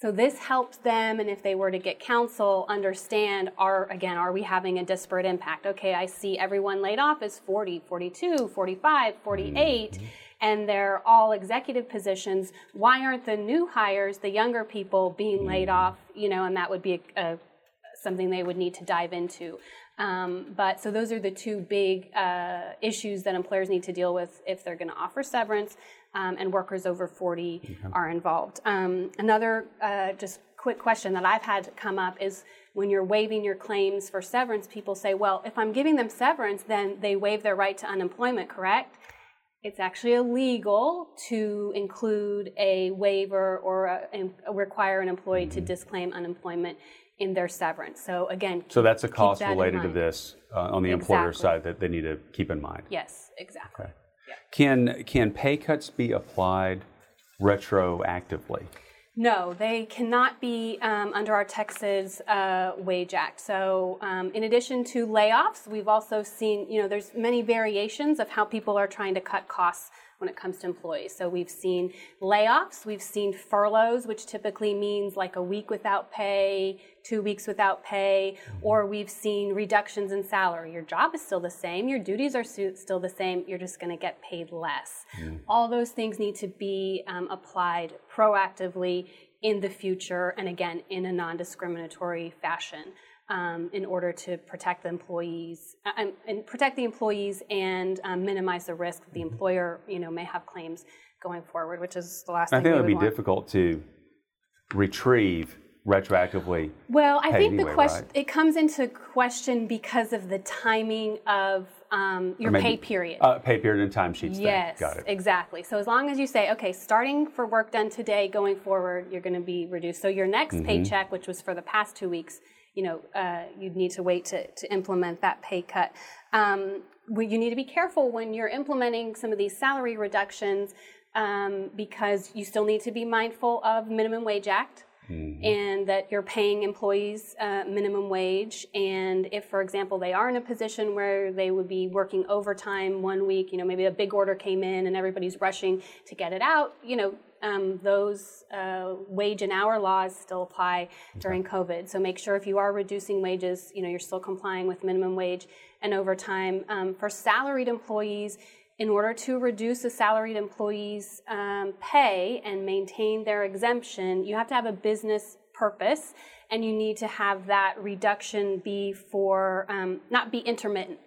So this helps them, and if they were to get counsel, understand are again, are we having a disparate impact? Okay, I see everyone laid off is 40, 42, 45, 48, mm-hmm. And they're all executive positions. Why aren't the new hires, the younger people, being laid mm-hmm. off? You know, and that would be a, a, something they would need to dive into. Um, but so those are the two big uh, issues that employers need to deal with if they're going to offer severance um, and workers over 40 okay. are involved. Um, another uh, just quick question that I've had come up is when you're waiving your claims for severance, people say, well, if I'm giving them severance, then they waive their right to unemployment, correct? It's actually illegal to include a waiver or a, a require an employee mm-hmm. to disclaim unemployment in their severance. So again, so that's a cost related to this uh, on the exactly. employer side that they need to keep in mind. Yes, exactly. Okay. Yeah. Can can pay cuts be applied retroactively? No, they cannot be um, under our Texas uh, Wage Act. So, um, in addition to layoffs, we've also seen, you know, there's many variations of how people are trying to cut costs when it comes to employees. So we've seen layoffs, we've seen furloughs, which typically means like a week without pay, two weeks without pay, or we've seen reductions in salary. Your job is still the same, your duties are still the same, you're just going to get paid less. Mm. All those things need to be um, applied proactively in the future and again in a non discriminatory fashion um, in order to protect the employees uh, and protect the employees and um, minimize the risk that the employer you know may have claims going forward, which is the last. Thing I think it would be want. difficult to retrieve retroactively. Well, I think anyway, the question right? it comes into question because of the timing of um, your maybe, pay period. Uh, pay period and timesheets. Yes, Got it. exactly. So as long as you say, okay, starting for work done today, going forward, you're going to be reduced. So your next mm-hmm. paycheck, which was for the past two weeks, you know, uh, you'd need to wait to, to implement that pay cut. Um, you need to be careful when you're implementing some of these salary reductions um, because you still need to be mindful of minimum wage act. Mm-hmm. And that you're paying employees uh, minimum wage, and if, for example, they are in a position where they would be working overtime one week, you know, maybe a big order came in and everybody's rushing to get it out, you know, um, those uh, wage and hour laws still apply during COVID. So make sure if you are reducing wages, you know you're still complying with minimum wage and overtime. Um, for salaried employees, in order to reduce a salaried employee's um, pay and maintain their exemption, you have to have a business purpose, and you need to have that reduction be for um, not be intermittent.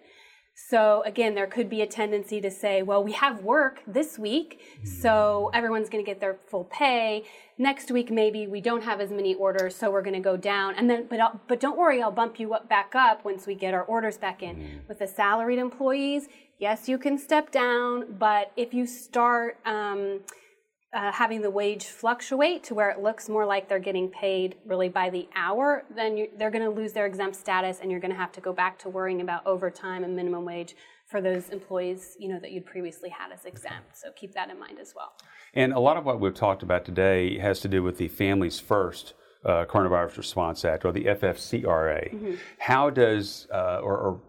So again, there could be a tendency to say, well, we have work this week, so everyone's going to get their full pay. Next week, maybe we don't have as many orders, so we're going to go down. And then, but I'll, but don't worry, I'll bump you up back up once we get our orders back in. Mm. With the salaried employees, yes, you can step down, but if you start um, uh, having the wage fluctuate to where it looks more like they're getting paid really by the hour, then you, they're going to lose their exempt status, and you're going to have to go back to worrying about overtime and minimum wage for those employees, you know, that you'd previously had as exempt. So keep that in mind as well. And a lot of what we've talked about today has to do with the Families First uh, Coronavirus Response Act, or the FFCRA. Mm-hmm. How does, uh, or, or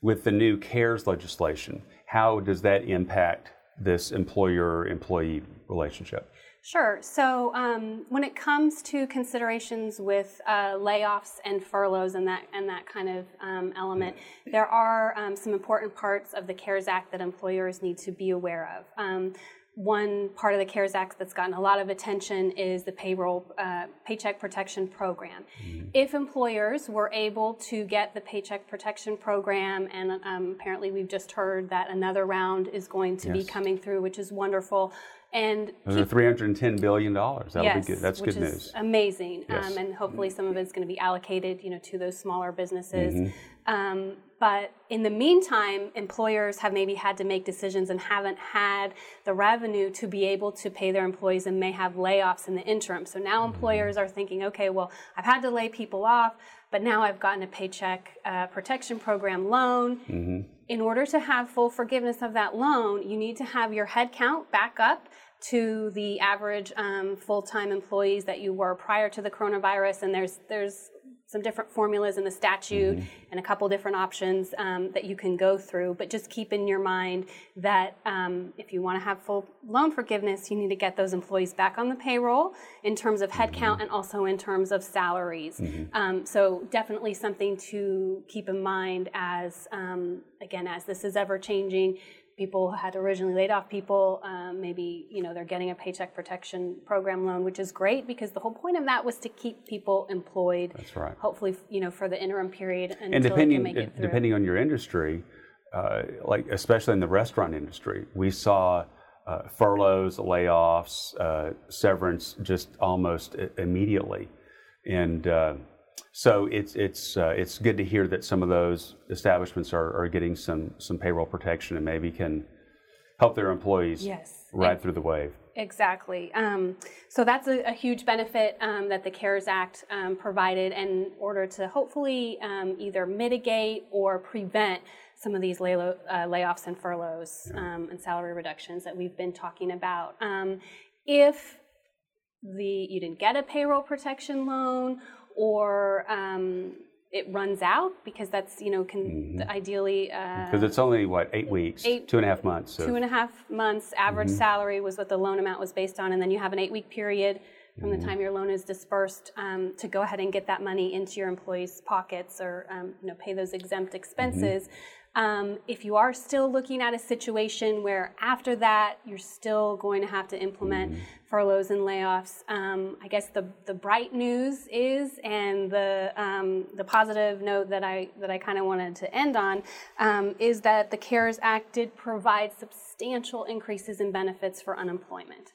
with the new CARES legislation, how does that impact this employer employee relationship? Sure. So um, when it comes to considerations with uh, layoffs and furloughs and that and that kind of um, element, there are um, some important parts of the CARES Act that employers need to be aware of. One part of the CARES Act that's gotten a lot of attention is the payroll uh, paycheck protection program. Mm-hmm. If employers were able to get the paycheck protection program, and um, apparently we've just heard that another round is going to yes. be coming through, which is wonderful. And those keep, 310 billion dollars. That'll yes, be good. That's good news. Amazing. Yes. Um, and hopefully some of it's going to be allocated, you know, to those smaller businesses. Mm-hmm. Um, but in the meantime, employers have maybe had to make decisions and haven't had the revenue to be able to pay their employees and may have layoffs in the interim. So now mm-hmm. employers are thinking, okay, well, I've had to lay people off, but now I've gotten a paycheck uh, protection program loan. Mm-hmm. In order to have full forgiveness of that loan, you need to have your head count back up to the average um, full-time employees that you were prior to the coronavirus and there's there's some different formulas in the statute Mm-hmm. and a couple different options um, that you can go through. But just keep in your mind that um, if you want to have full loan forgiveness, you need to get those employees back on the payroll in terms of headcount Mm-hmm. and also in terms of salaries. Um, so definitely something to keep in mind as um, again as this is ever changing. People who had originally laid off people. Um, maybe you know they're getting a paycheck protection program loan, which is great because the whole point of that was to keep people employed. That's right. Hopefully, you know, for the interim period until and they depending can make it depending on your industry, uh, like especially in the restaurant industry, we saw uh, furloughs, layoffs, uh, severance just almost immediately, and uh, so it's it's uh, it's good to hear that some of those establishments are, are getting some some payroll protection and maybe can help their employees Yes. ride through the wave. Exactly. Um, so that's a, a huge benefit um, that the CARES Act um, provided in order to hopefully um, either mitigate or prevent some of these lay- uh, layoffs and furloughs um, and salary reductions that we've been talking about. Um, if the you didn't get a payroll protection loan or um, it runs out because that's you know can ideally uh, Because it's only what eight weeks, eight- two and a half months. So two and a half months. Average salary was what the loan amount was based on and then you have an eight week period from the time your loan is dispersed um, to go ahead and get that money into your employees pockets or um, you know pay those exempt expenses um, if you are still looking at a situation where after that you're still going to have to implement furloughs and layoffs, um, I guess the, the bright news is, and the um, the positive note that I that I kind of wanted to end on, um, is that the CARES Act did provide substantial increases in benefits for unemployment.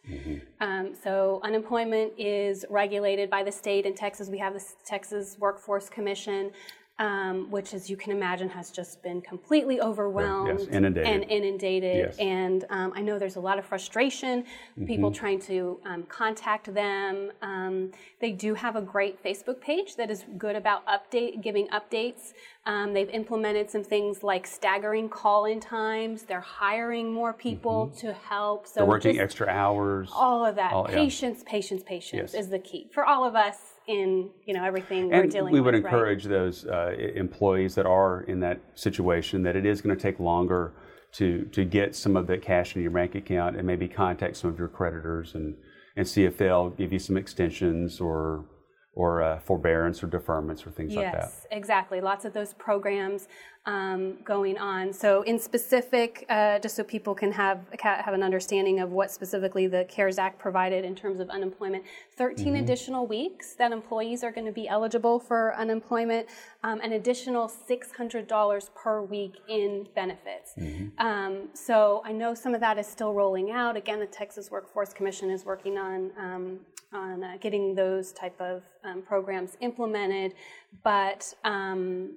Um, so unemployment is regulated by the state. In Texas, we have the Texas Workforce Commission um, which, as you can imagine, has just been completely overwhelmed inundated. and inundated. Yes. And um, I know there's a lot of frustration, people Mm-hmm. trying to um, contact them. Um, they do have a great Facebook page that is good about update, giving updates. Um, they've implemented some things like staggering call-in times. They're hiring more people to help. So Mm-hmm. they're working extra hours. all of that. all- yeah. patience, patience, patience Yes. is the key for all of us in you know everything we're And dealing we would with. right? encourage those uh, employees that are in that situation that it is going to take longer to to get some of that cash in your bank account and maybe contact some of your creditors and and see if they'll give you some extensions or or uh, forbearance or deferments or things like that. Yes, exactly. Lots of those programs um, going on. So, in specific, uh, just so people can have have an understanding of what specifically the CARES Act provided in terms of unemployment, 13 Mm-hmm. additional weeks that employees are going to be eligible for unemployment, um, an additional $600 per week in benefits. Mm-hmm. Um, so, I know some of that is still rolling out. Again, the Texas Workforce Commission is working on um, on uh, getting those type of um, programs implemented, but um,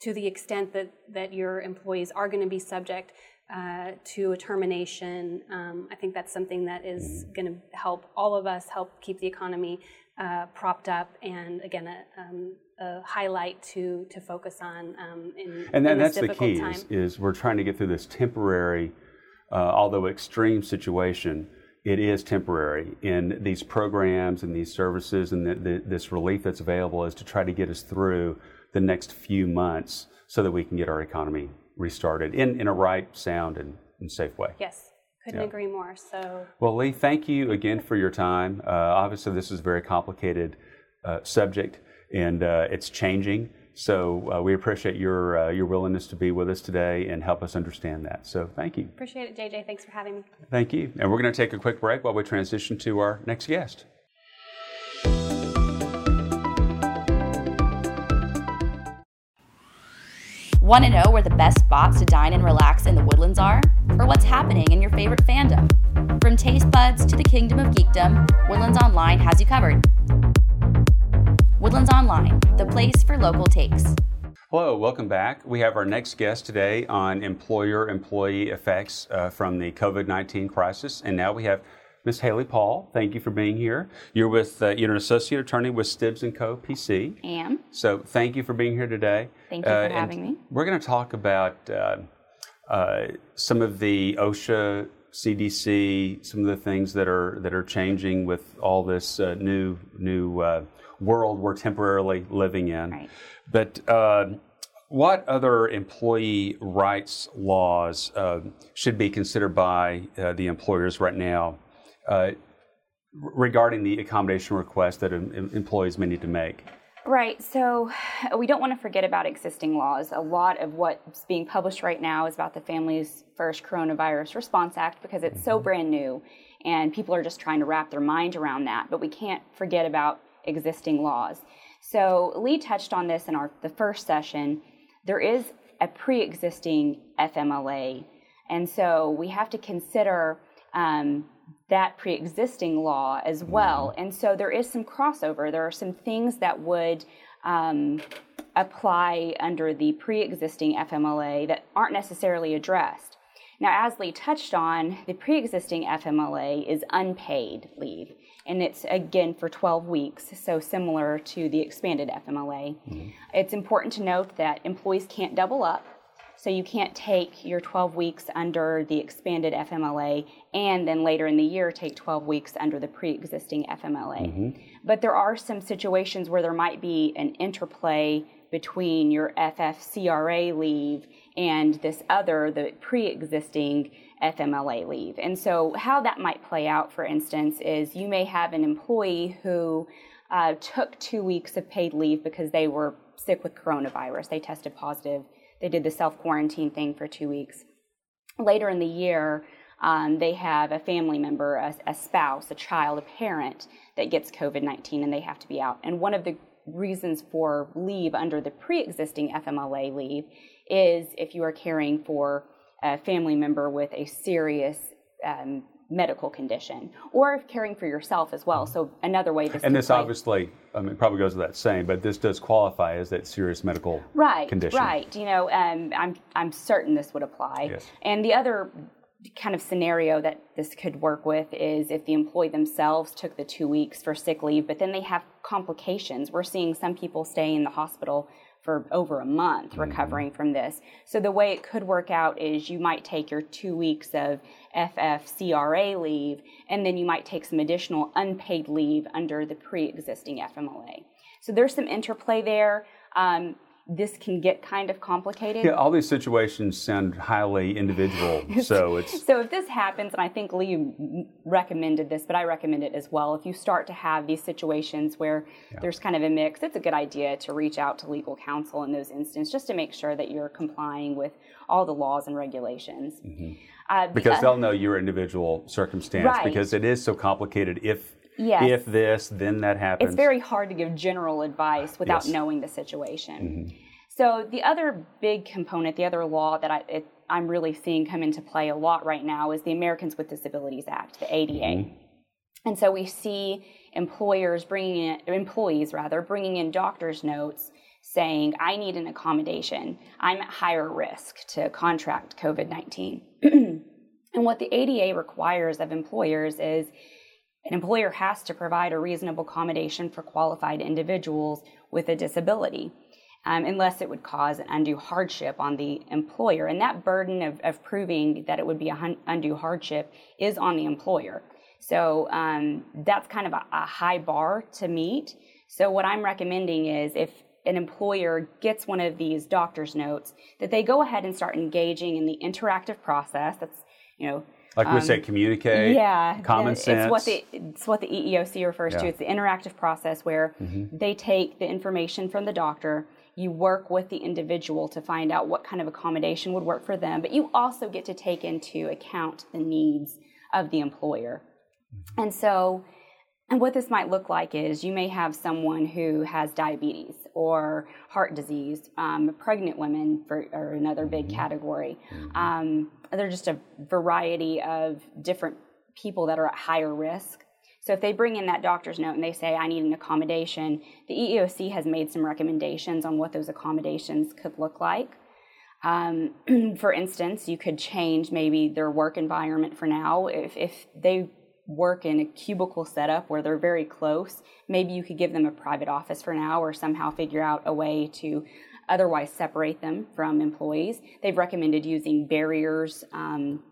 to the extent that, that your employees are going to be subject uh, to a termination, um, I think that's something that is going to help all of us help keep the economy uh, propped up, and again, a, um, a highlight to to focus on um, in, And then in that's the key is, is we're trying to get through this temporary, uh, although extreme situation. It is temporary, and these programs and these services and the, the, this relief that's available is to try to get us through the next few months so that we can get our economy restarted in, in a right, sound, and, and safe way. yes, couldn't Yeah. agree more. So Well, Lee, thank you again for your time. Uh, obviously, this is a very complicated uh, subject, and uh, it's changing. So uh, we appreciate your uh, your willingness to be with us today and help us understand that. So thank you, appreciate it, JJ. Thanks for having me. thank you. And we're going to take a quick break while we transition to our next guest. Want to know where the best spots to dine and relax in the woodlands are? Or what's happening in your favorite fandom? From taste buds to the kingdom of geekdom, Woodlands Online has you covered. Woodlands Online, the place for local takes. Hello, welcome back. We have our next guest today on employer employee effects uh, from the COVID 19 crisis. And now we have Ms. Haley Paul. Thank you for being here. You're with, uh, you're an associate attorney with Stibbs and Co. PC. I Am? So thank you for being here today. Thank you for and having me. We're going to talk about uh, uh, some of the OSHA CDC, some of the things that are that are changing with all this uh, new new uh, world we're temporarily living in. Right. But uh, what other employee rights laws uh, should be considered by uh, the employers right now uh, regarding the accommodation request that em- employees may need to make? Right. So we don't want to forget about existing laws. A lot of what's being published right now is about the Families First Coronavirus Response Act because it's so brand new and people are just trying to wrap their mind around that. But we can't forget about existing laws. So Lee touched on this in our the first session. There is a pre-existing FMLA, and so we have to consider um, that pre-existing law as well. And so there is some crossover. There are some things that would um, apply under the pre-existing FMLA that aren't necessarily addressed. Now, as Lee touched on, the pre-existing FMLA is unpaid leave, and it's again for 12 weeks, so similar to the expanded FMLA. It's important to note that employees can't double up. So you can't take your 12 weeks under the expanded FMLA and then later in the year take 12 weeks under the pre-existing FMLA. But there are some situations where there might be an interplay between your FFCRA leave and this other, the pre-existing FMLA leave. And so how that might play out, for instance, is you may have an employee who uh, took two weeks of paid leave because they were sick with coronavirus. They tested positive they did the self quarantine thing for two weeks. Later in the year, um, they have a family member, a, a, spouse, a child, a parent that gets COVID 19 and they have to be out. And one of the reasons for leave under the pre existing FMLA leave is if you are caring for a family member with a serious um, medical condition or caring for yourself as well. So another way this And this play. obviously, I mean, probably goes without saying, but this does qualify as that serious medical right, condition. Right. You know, um, I'm I'm certain this would apply. Yes. And the other kind of scenario that this could work with is if the employee themselves took the two weeks for sick leave, but then they have complications. We're seeing some people stay in the hospital for over a month Mm-hmm. recovering from this. So the way it could work out is you might take your two weeks of FFCRA leave, and then you might take some additional unpaid leave under the pre-existing FMLA. So there's some interplay there. Um, this can get kind of complicated. Yeah, all these situations sound highly individual, so it's So if this happens, and I think Lee recommended this, but I recommend it as well. If you start to have these situations where there's kind of a mix, it's a good idea to reach out to legal counsel in those instances just to make sure that you're complying with all the laws and regulations. Uh, because they'll know your individual circumstance Right. because it is so complicated. If Yes. if this, then that happens. it's very hard to give general advice without Yes. knowing the situation. Mm-hmm. So the other big component, the other law that I, it, I'm really seeing come into play a lot right now is the Americans with Disabilities Act, the ADA. Mm-hmm. And so we see employers bringing in, employees rather, bringing in doctor's notes saying, I need an accommodation. I'm at higher risk to contract COVID 19. and what the ADA requires of employers is an employer has to provide a reasonable accommodation for qualified individuals with a disability. Um, unless it would cause an undue hardship on the employer. And that burden of, of proving that it would be a hun- undue hardship is on the employer. So um, that's kind of a, a high bar to meet. So what I'm recommending is if an employer gets one of these doctor's notes, that they go ahead and start engaging in the interactive process. That's you know like we say, communicate. Um, yeah, common the- sense. It's what the it's what the EEOC refers to. Yeah. Mm-hmm. It's the interactive process where they take the information from the doctor. You work with the individual to find out what kind of accommodation would work for them, but you also get to take into account the needs of the employer. Mm-hmm. And so, and what this might look like is you may have someone who has diabetes or heart disease. Um, pregnant women for, are another big category. Um, there are just a variety of different people that are at higher risk. So if they bring in that doctor's note and they say, I need an accommodation, the EEOC has made some recommendations on what those accommodations could look like. Um, for instance, you could change maybe their work environment for now. If, if they work in a cubicle setup where they're very close, maybe you could give them a private office for now or somehow figure out a way to otherwise separate them from employees. They've recommended using barriers um,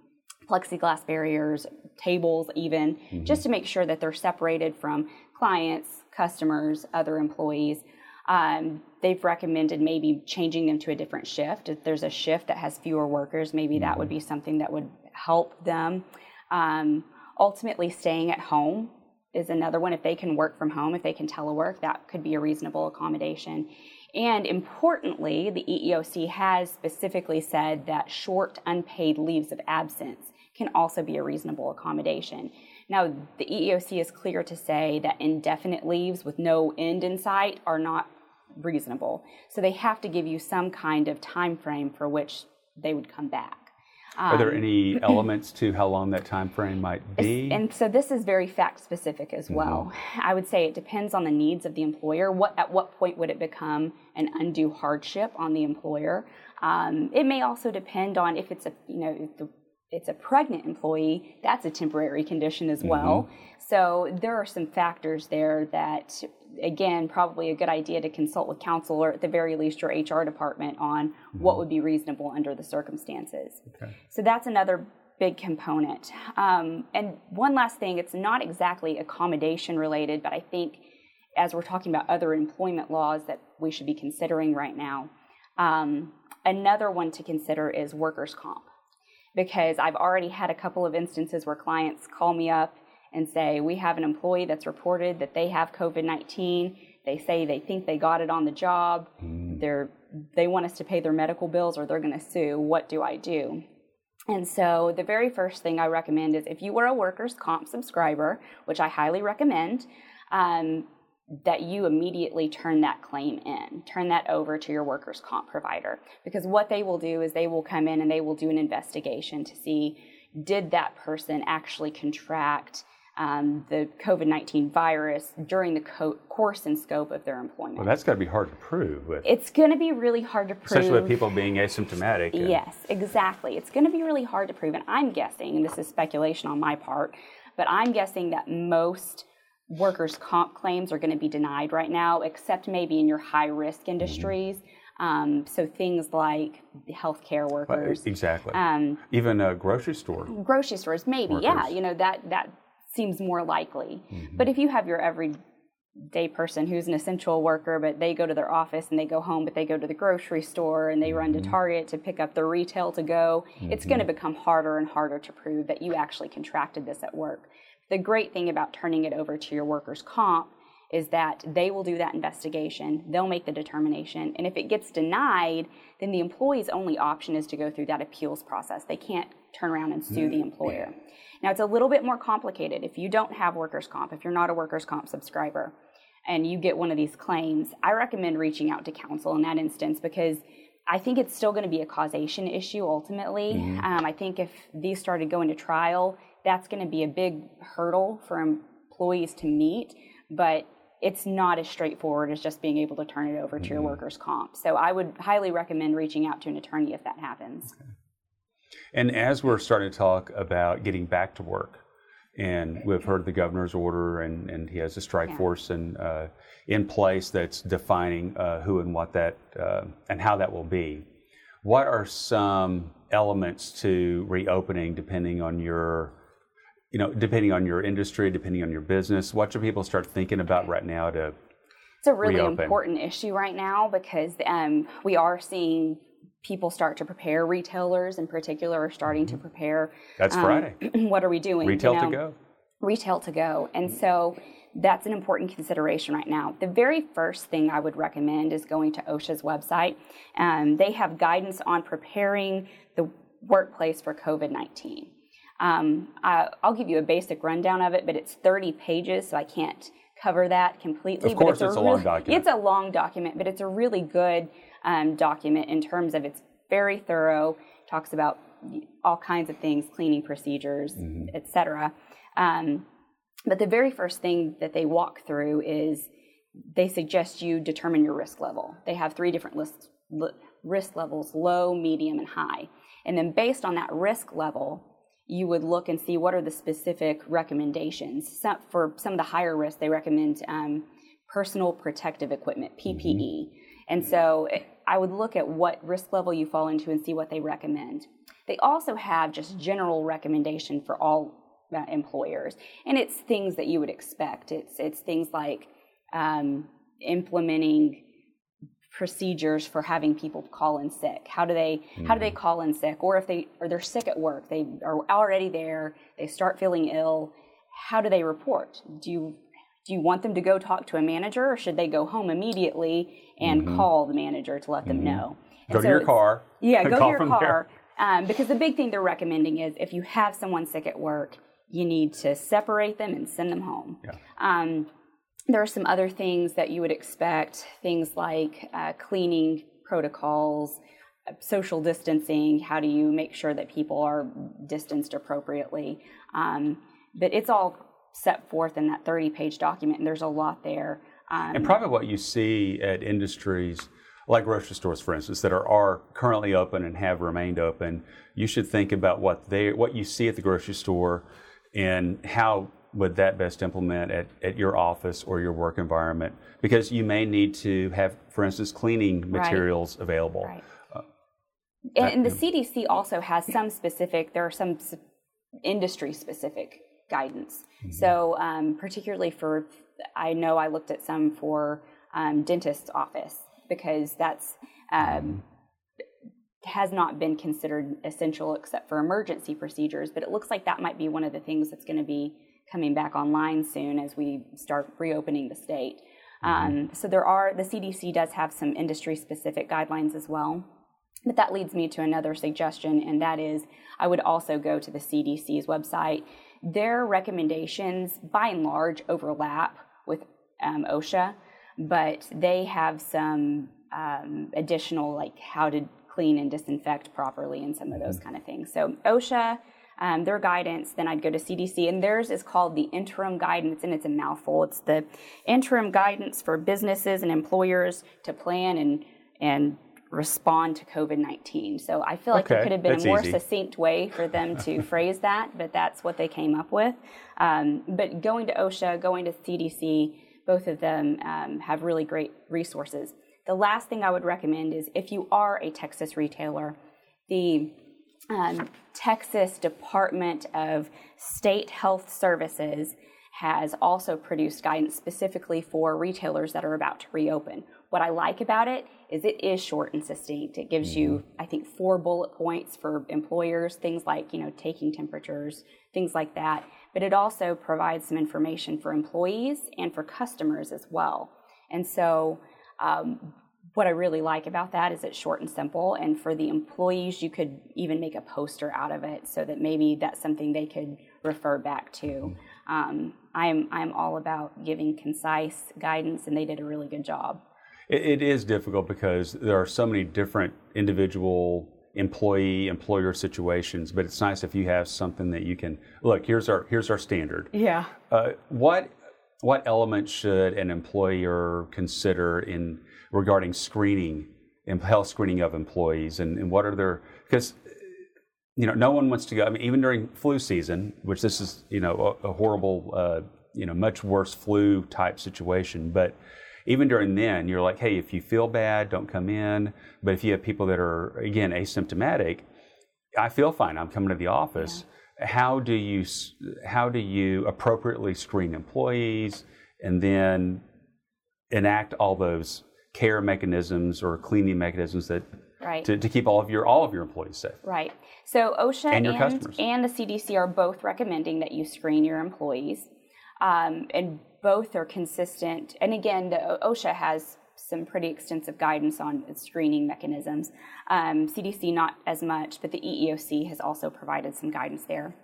plexiglass barriers, tables, even, mm-hmm. just to make sure that they're separated from clients, customers, other employees. Um, they've recommended maybe changing them to a different shift. If there's a shift that has fewer workers, maybe that would be something that would help them. Um, ultimately, staying at home is another one. If they can work from home, if they can telework, that could be a reasonable accommodation. And importantly, the EEOC has specifically said that short unpaid leaves of absence can also be a reasonable accommodation. Now, the EEOC is clear to say that indefinite leaves with no end in sight are not reasonable. So they have to give you some kind of time frame for which they would come back. Are there um, any elements to how long that time frame might be? And so this is very fact specific as well. Mm-hmm. I would say it depends on the needs of the employer. What at what point would it become an undue hardship on the employer? Um, it may also depend on if it's a you know the it's a pregnant employee, that's a temporary condition as well. Mm-hmm. So there are some factors there that, again, probably a good idea to consult with counsel or at the very least your HR department on mm-hmm. what would be reasonable under the circumstances. Okay. So that's another big component. Um, and one last thing, it's not exactly accommodation related, but I think as we're talking about other employment laws that we should be considering right now, um, another one to consider is workers' comp because I've already had a couple of instances where clients call me up and say, We have an employee that's reported that they have COVID 19. They say they think they got it on the job. Mm. They're, they want us to pay their medical bills or they're going to sue. What do I do? And so, the very first thing I recommend is if you are a workers' comp subscriber, which I highly recommend, um, that you immediately turn that claim in, turn that over to your workers' comp provider. Because what they will do is they will come in and they will do an investigation to see did that person actually contract um, the COVID 19 virus during the co- course and scope of their employment. Well, that's got to be hard to prove. It's going to be really hard to prove. Especially with people being asymptomatic. Yes, exactly. It's going to be really hard to prove. And I'm guessing, and this is speculation on my part, but I'm guessing that most workers' comp claims are going to be denied right now, except maybe in your high risk industries. Um, so things like healthcare workers, exactly. Um, Even a grocery store, grocery stores, maybe. Workers. Yeah, you know that that seems more likely. Mm-hmm. But if you have your everyday person who's an essential worker, but they go to their office and they go home, but they go to the grocery store and they mm-hmm. run to mm-hmm. Target to pick up the retail to go, mm-hmm. it's going to become harder and harder to prove that you actually contracted this at work. The great thing about turning it over to your workers' comp is that they will do that investigation, they'll make the determination, and if it gets denied, then the employee's only option is to go through that appeals process. They can't turn around and sue the mm. employer. Now, it's a little bit more complicated. If you don't have workers' comp, if you're not a workers' comp subscriber, and you get one of these claims, I recommend reaching out to counsel in that instance because I think it's still going to be a causation issue ultimately. Mm-hmm. Um, I think if these started going to trial, that's going to be a big hurdle for employees to meet, but it's not as straightforward as just being able to turn it over to mm-hmm. your workers' comp. So I would highly recommend reaching out to an attorney if that happens. Okay. And as we're starting to talk about getting back to work, and we've heard the governor's order, and, and he has a strike yeah. force in, uh, in place that's defining uh, who and what that uh, and how that will be. What are some elements to reopening depending on your you know, depending on your industry, depending on your business, what should people start thinking about right now to? It's a really reopen? important issue right now because um, we are seeing people start to prepare. Retailers, in particular, are starting mm-hmm. to prepare. That's um, Friday. what are we doing? Retail you know, to go. Retail to go, and so that's an important consideration right now. The very first thing I would recommend is going to OSHA's website. Um, they have guidance on preparing the workplace for COVID 19. Um, I, will give you a basic rundown of it, but it's 30 pages, so I can't cover that completely. Of course, but it's, it's a, a long document. It's a long document, but it's a really good um, document in terms of it's very thorough. Talks about all kinds of things, cleaning procedures, mm-hmm. etc. Um, but the very first thing that they walk through is they suggest you determine your risk level. They have three different lists, risk levels: low, medium, and high. And then based on that risk level, you would look and see what are the specific recommendations. Some, for some of the higher risks, they recommend um, personal protective equipment, PPE. Mm-hmm. And so I I would look at what risk level you fall into and see what they recommend. They also have just general recommendation for all uh, employers, and it's things that you would expect. It's it's things like um, implementing procedures for having people call in sick. How do they mm. how do they mm. call in sick? Or if they or they're sick at work, they are already there, they start feeling ill. How do they report? Do you do you want them to go talk to a manager or should they go home immediately and mm-hmm. call the manager to let them mm-hmm. know? And go so to your car. Yeah, go to your car. Um, because the big thing they're recommending is if you have someone sick at work, you need to separate them and send them home. Yeah. Um, there are some other things that you would expect, things like uh, cleaning protocols, social distancing. How do you make sure that people are distanced appropriately? Um, but it's all set forth in that 30 page document, and there's a lot there. Um, and probably what you see at industries like grocery stores, for instance, that are, are currently open and have remained open, you should think about what they what you see at the grocery store and how would that best implement at, at your office or your work environment because you may need to have for instance cleaning materials right. available right. Uh, and, and, the cdc also has some specific there are some industry specific guidance mm-hmm. so um, particularly for i know i looked at some for um, dentist's office because that's um, mm-hmm. has not been considered essential except for emergency procedures but it looks like that might be one of the things that's going to be coming back online soon as we start reopening the state. Mm-hmm. Um, so there are the CDC does have some industry specific guidelines as well. But that leads me to another suggestion, and that is I would also go to the CDC's website. Their recommendations, by and large, overlap with um, OSHA, but they have some um, additional, like how to clean and disinfect properly and some of those mm-hmm. kind of things. So OSHA um, their guidance, then I'd go to CDC, and theirs is called the interim guidance, and it's a mouthful. It's the interim guidance for businesses and employers to plan and and respond to COVID nineteen. So I feel like okay, there could have been a more easy. succinct way for them to phrase that, but that's what they came up with. Um, but going to OSHA, going to CDC, both of them um, have really great resources. The last thing I would recommend is if you are a Texas retailer, the um, Texas Department of State Health Services has also produced guidance specifically for retailers that are about to reopen. What I like about it is it is short and succinct. It gives mm-hmm. you, I think, four bullet points for employers, things like, you know, taking temperatures, things like that. But it also provides some information for employees and for customers as well. And so um, what I really like about that is it's short and simple. And for the employees, you could even make a poster out of it so that maybe that's something they could refer back to. Um, I'm, I'm all about giving concise guidance, and they did a really good job. it, it is difficult because there are so many different individual employee employer situations but it's nice if you have something that you can look here's our here's our standard yeah uh, what what elements should an employer consider in regarding screening and health screening of employees and, and what are their because you know no one wants to go i mean even during flu season which this is you know a, a horrible uh, you know much worse flu type situation but even during then you're like hey if you feel bad don't come in. But if you have people that are again asymptomatic i feel fine. I'm coming to the office. Yeah. how do you how do you appropriately screen employees and then enact all those care mechanisms or cleaning mechanisms that right. to, to keep all of your all of your employees safe. Right. So OSHA and, and, and the CDC are both recommending that you screen your employees, um, and both are consistent. And again, the OSHA has some pretty extensive guidance on screening mechanisms. Um, CDC not as much, but the EEOC has also provided some guidance there.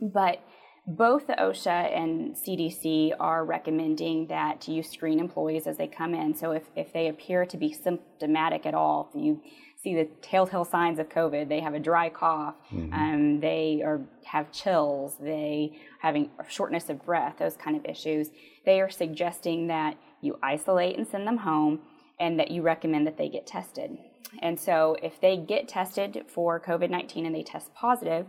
But both the OSHA and CDC are recommending that you screen employees as they come in. So if, if they appear to be symptomatic at all, if you see the telltale signs of COVID, they have a dry cough, mm-hmm. um, they are, have chills, they having shortness of breath, those kind of issues, they are suggesting that you isolate and send them home and that you recommend that they get tested. And so if they get tested for COVID 19 and they test positive,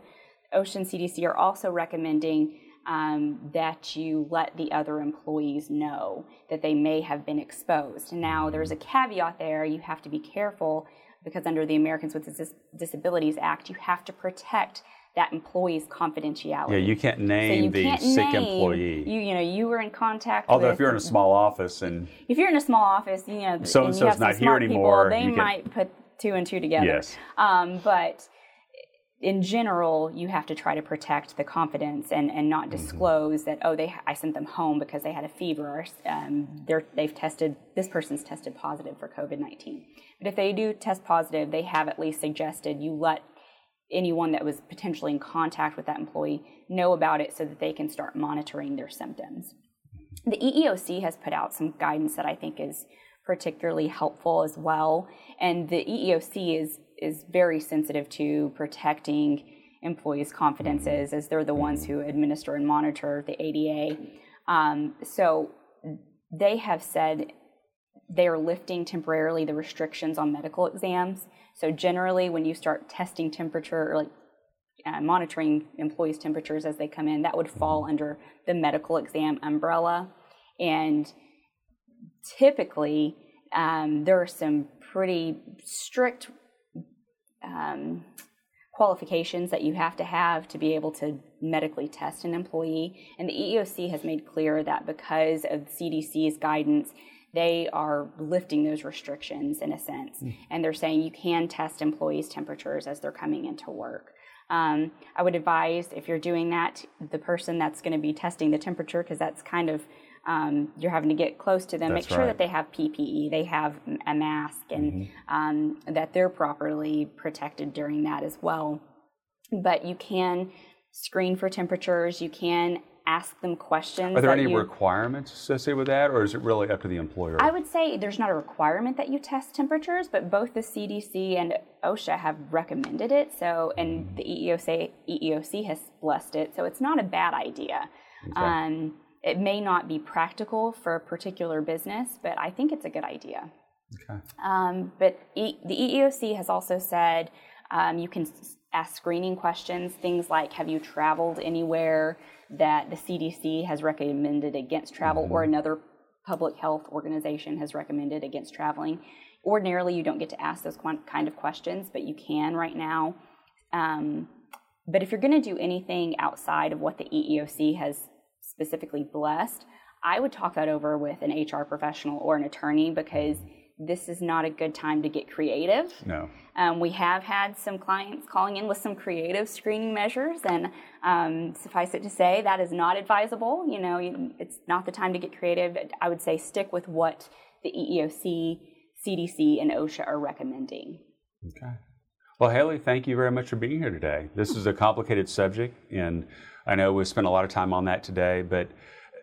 OSHA CDC are also recommending um, that you let the other employees know that they may have been exposed. Now, there's a caveat there. You have to be careful because under the Americans with Dis- Disabilities Act, you have to protect that employee's confidentiality. Yeah, you can't So name you the can't sick name, employee. You, you know, you were in contact. Although with, if you're in a small office and if you're in a small office, you know, So and so's not here anymore, People, they you can- might put two and two together. Yes. Um, but in general, you have to try to protect the confidence and, and not Mm-hmm. disclose that oh they I sent them home because they had a fever or um, they're, they've tested this person's tested positive for COVID nineteen. But if they do test positive, they have at least suggested you let anyone that was potentially in contact with that employee know about it so that they can start monitoring their symptoms. The EEOC has put out some guidance that I think is particularly helpful as well, and the EEOC is is very sensitive to protecting employees' confidences as they're the ones who administer and monitor the ADA. Um, so they have said they are lifting temporarily the restrictions on medical exams. So generally, when you start testing temperature or like uh, monitoring employees' temperatures as they come in, that would fall under the medical exam umbrella. And typically, um, there are some pretty strict um, qualifications that you have to have to be able to medically test an employee. And the EEOC has made clear that because of CDC's guidance, they are lifting those restrictions in a sense. And they're saying you can test employees' temperatures as they're coming into work. Um, I would advise if you're doing that, the person that's going to be testing the temperature, because that's kind of um, you're having to get close to them. That's make sure right. that they have PPE, they have a mask, and um, that they're properly protected during that as well. But you can screen for temperatures. You can ask them questions. are there any you- requirements associated with that, or is it really up to the employer? I would say there's not a requirement that you test temperatures, but both the CDC and OSHA have recommended it. So, and the E EEOC, EEOC has blessed it. So it's not a bad idea. Um, it may not be practical for a particular business, but I think it's a good idea. okay. Um, but e- the EEOC has also said um, you can s- ask screening questions, things like Have you traveled anywhere that the CDC has recommended against travel or another public health organization has recommended against traveling? Ordinarily, you don't get to ask those quan- kind of questions, but you can right now. Um, but if you're going to do anything outside of what the EEOC has specifically blessed, I would talk that over with an HR professional or an attorney because this is not a good time to get creative. No. Um, we have had some clients calling in with some creative screening measures, and um, suffice it to say, that is not advisable. You know, it's not the time to get creative. I would say stick with what the EEOC, CDC, and OSHA are recommending. Okay. Well, Haley, thank you very much for being here today. This is a complicated subject, and I know we spent a lot of time on that today, but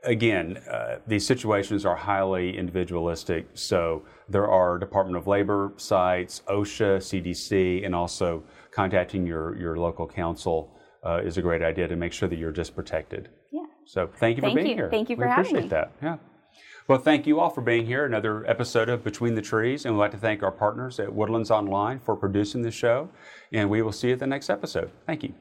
again, uh, these situations are highly individualistic. So there are Department of Labor sites, OSHA, CDC, and also contacting your, your local counsel uh, is a great idea to make sure that you're just protected. Yeah. So thank you for Thank being you. here. Thank you We for having appreciate me. that. Yeah. Well, thank you all for being here. Another episode of Between the Trees, and we'd like to thank our partners at Woodlands Online for producing the show. And we will see you at the next episode. Thank you.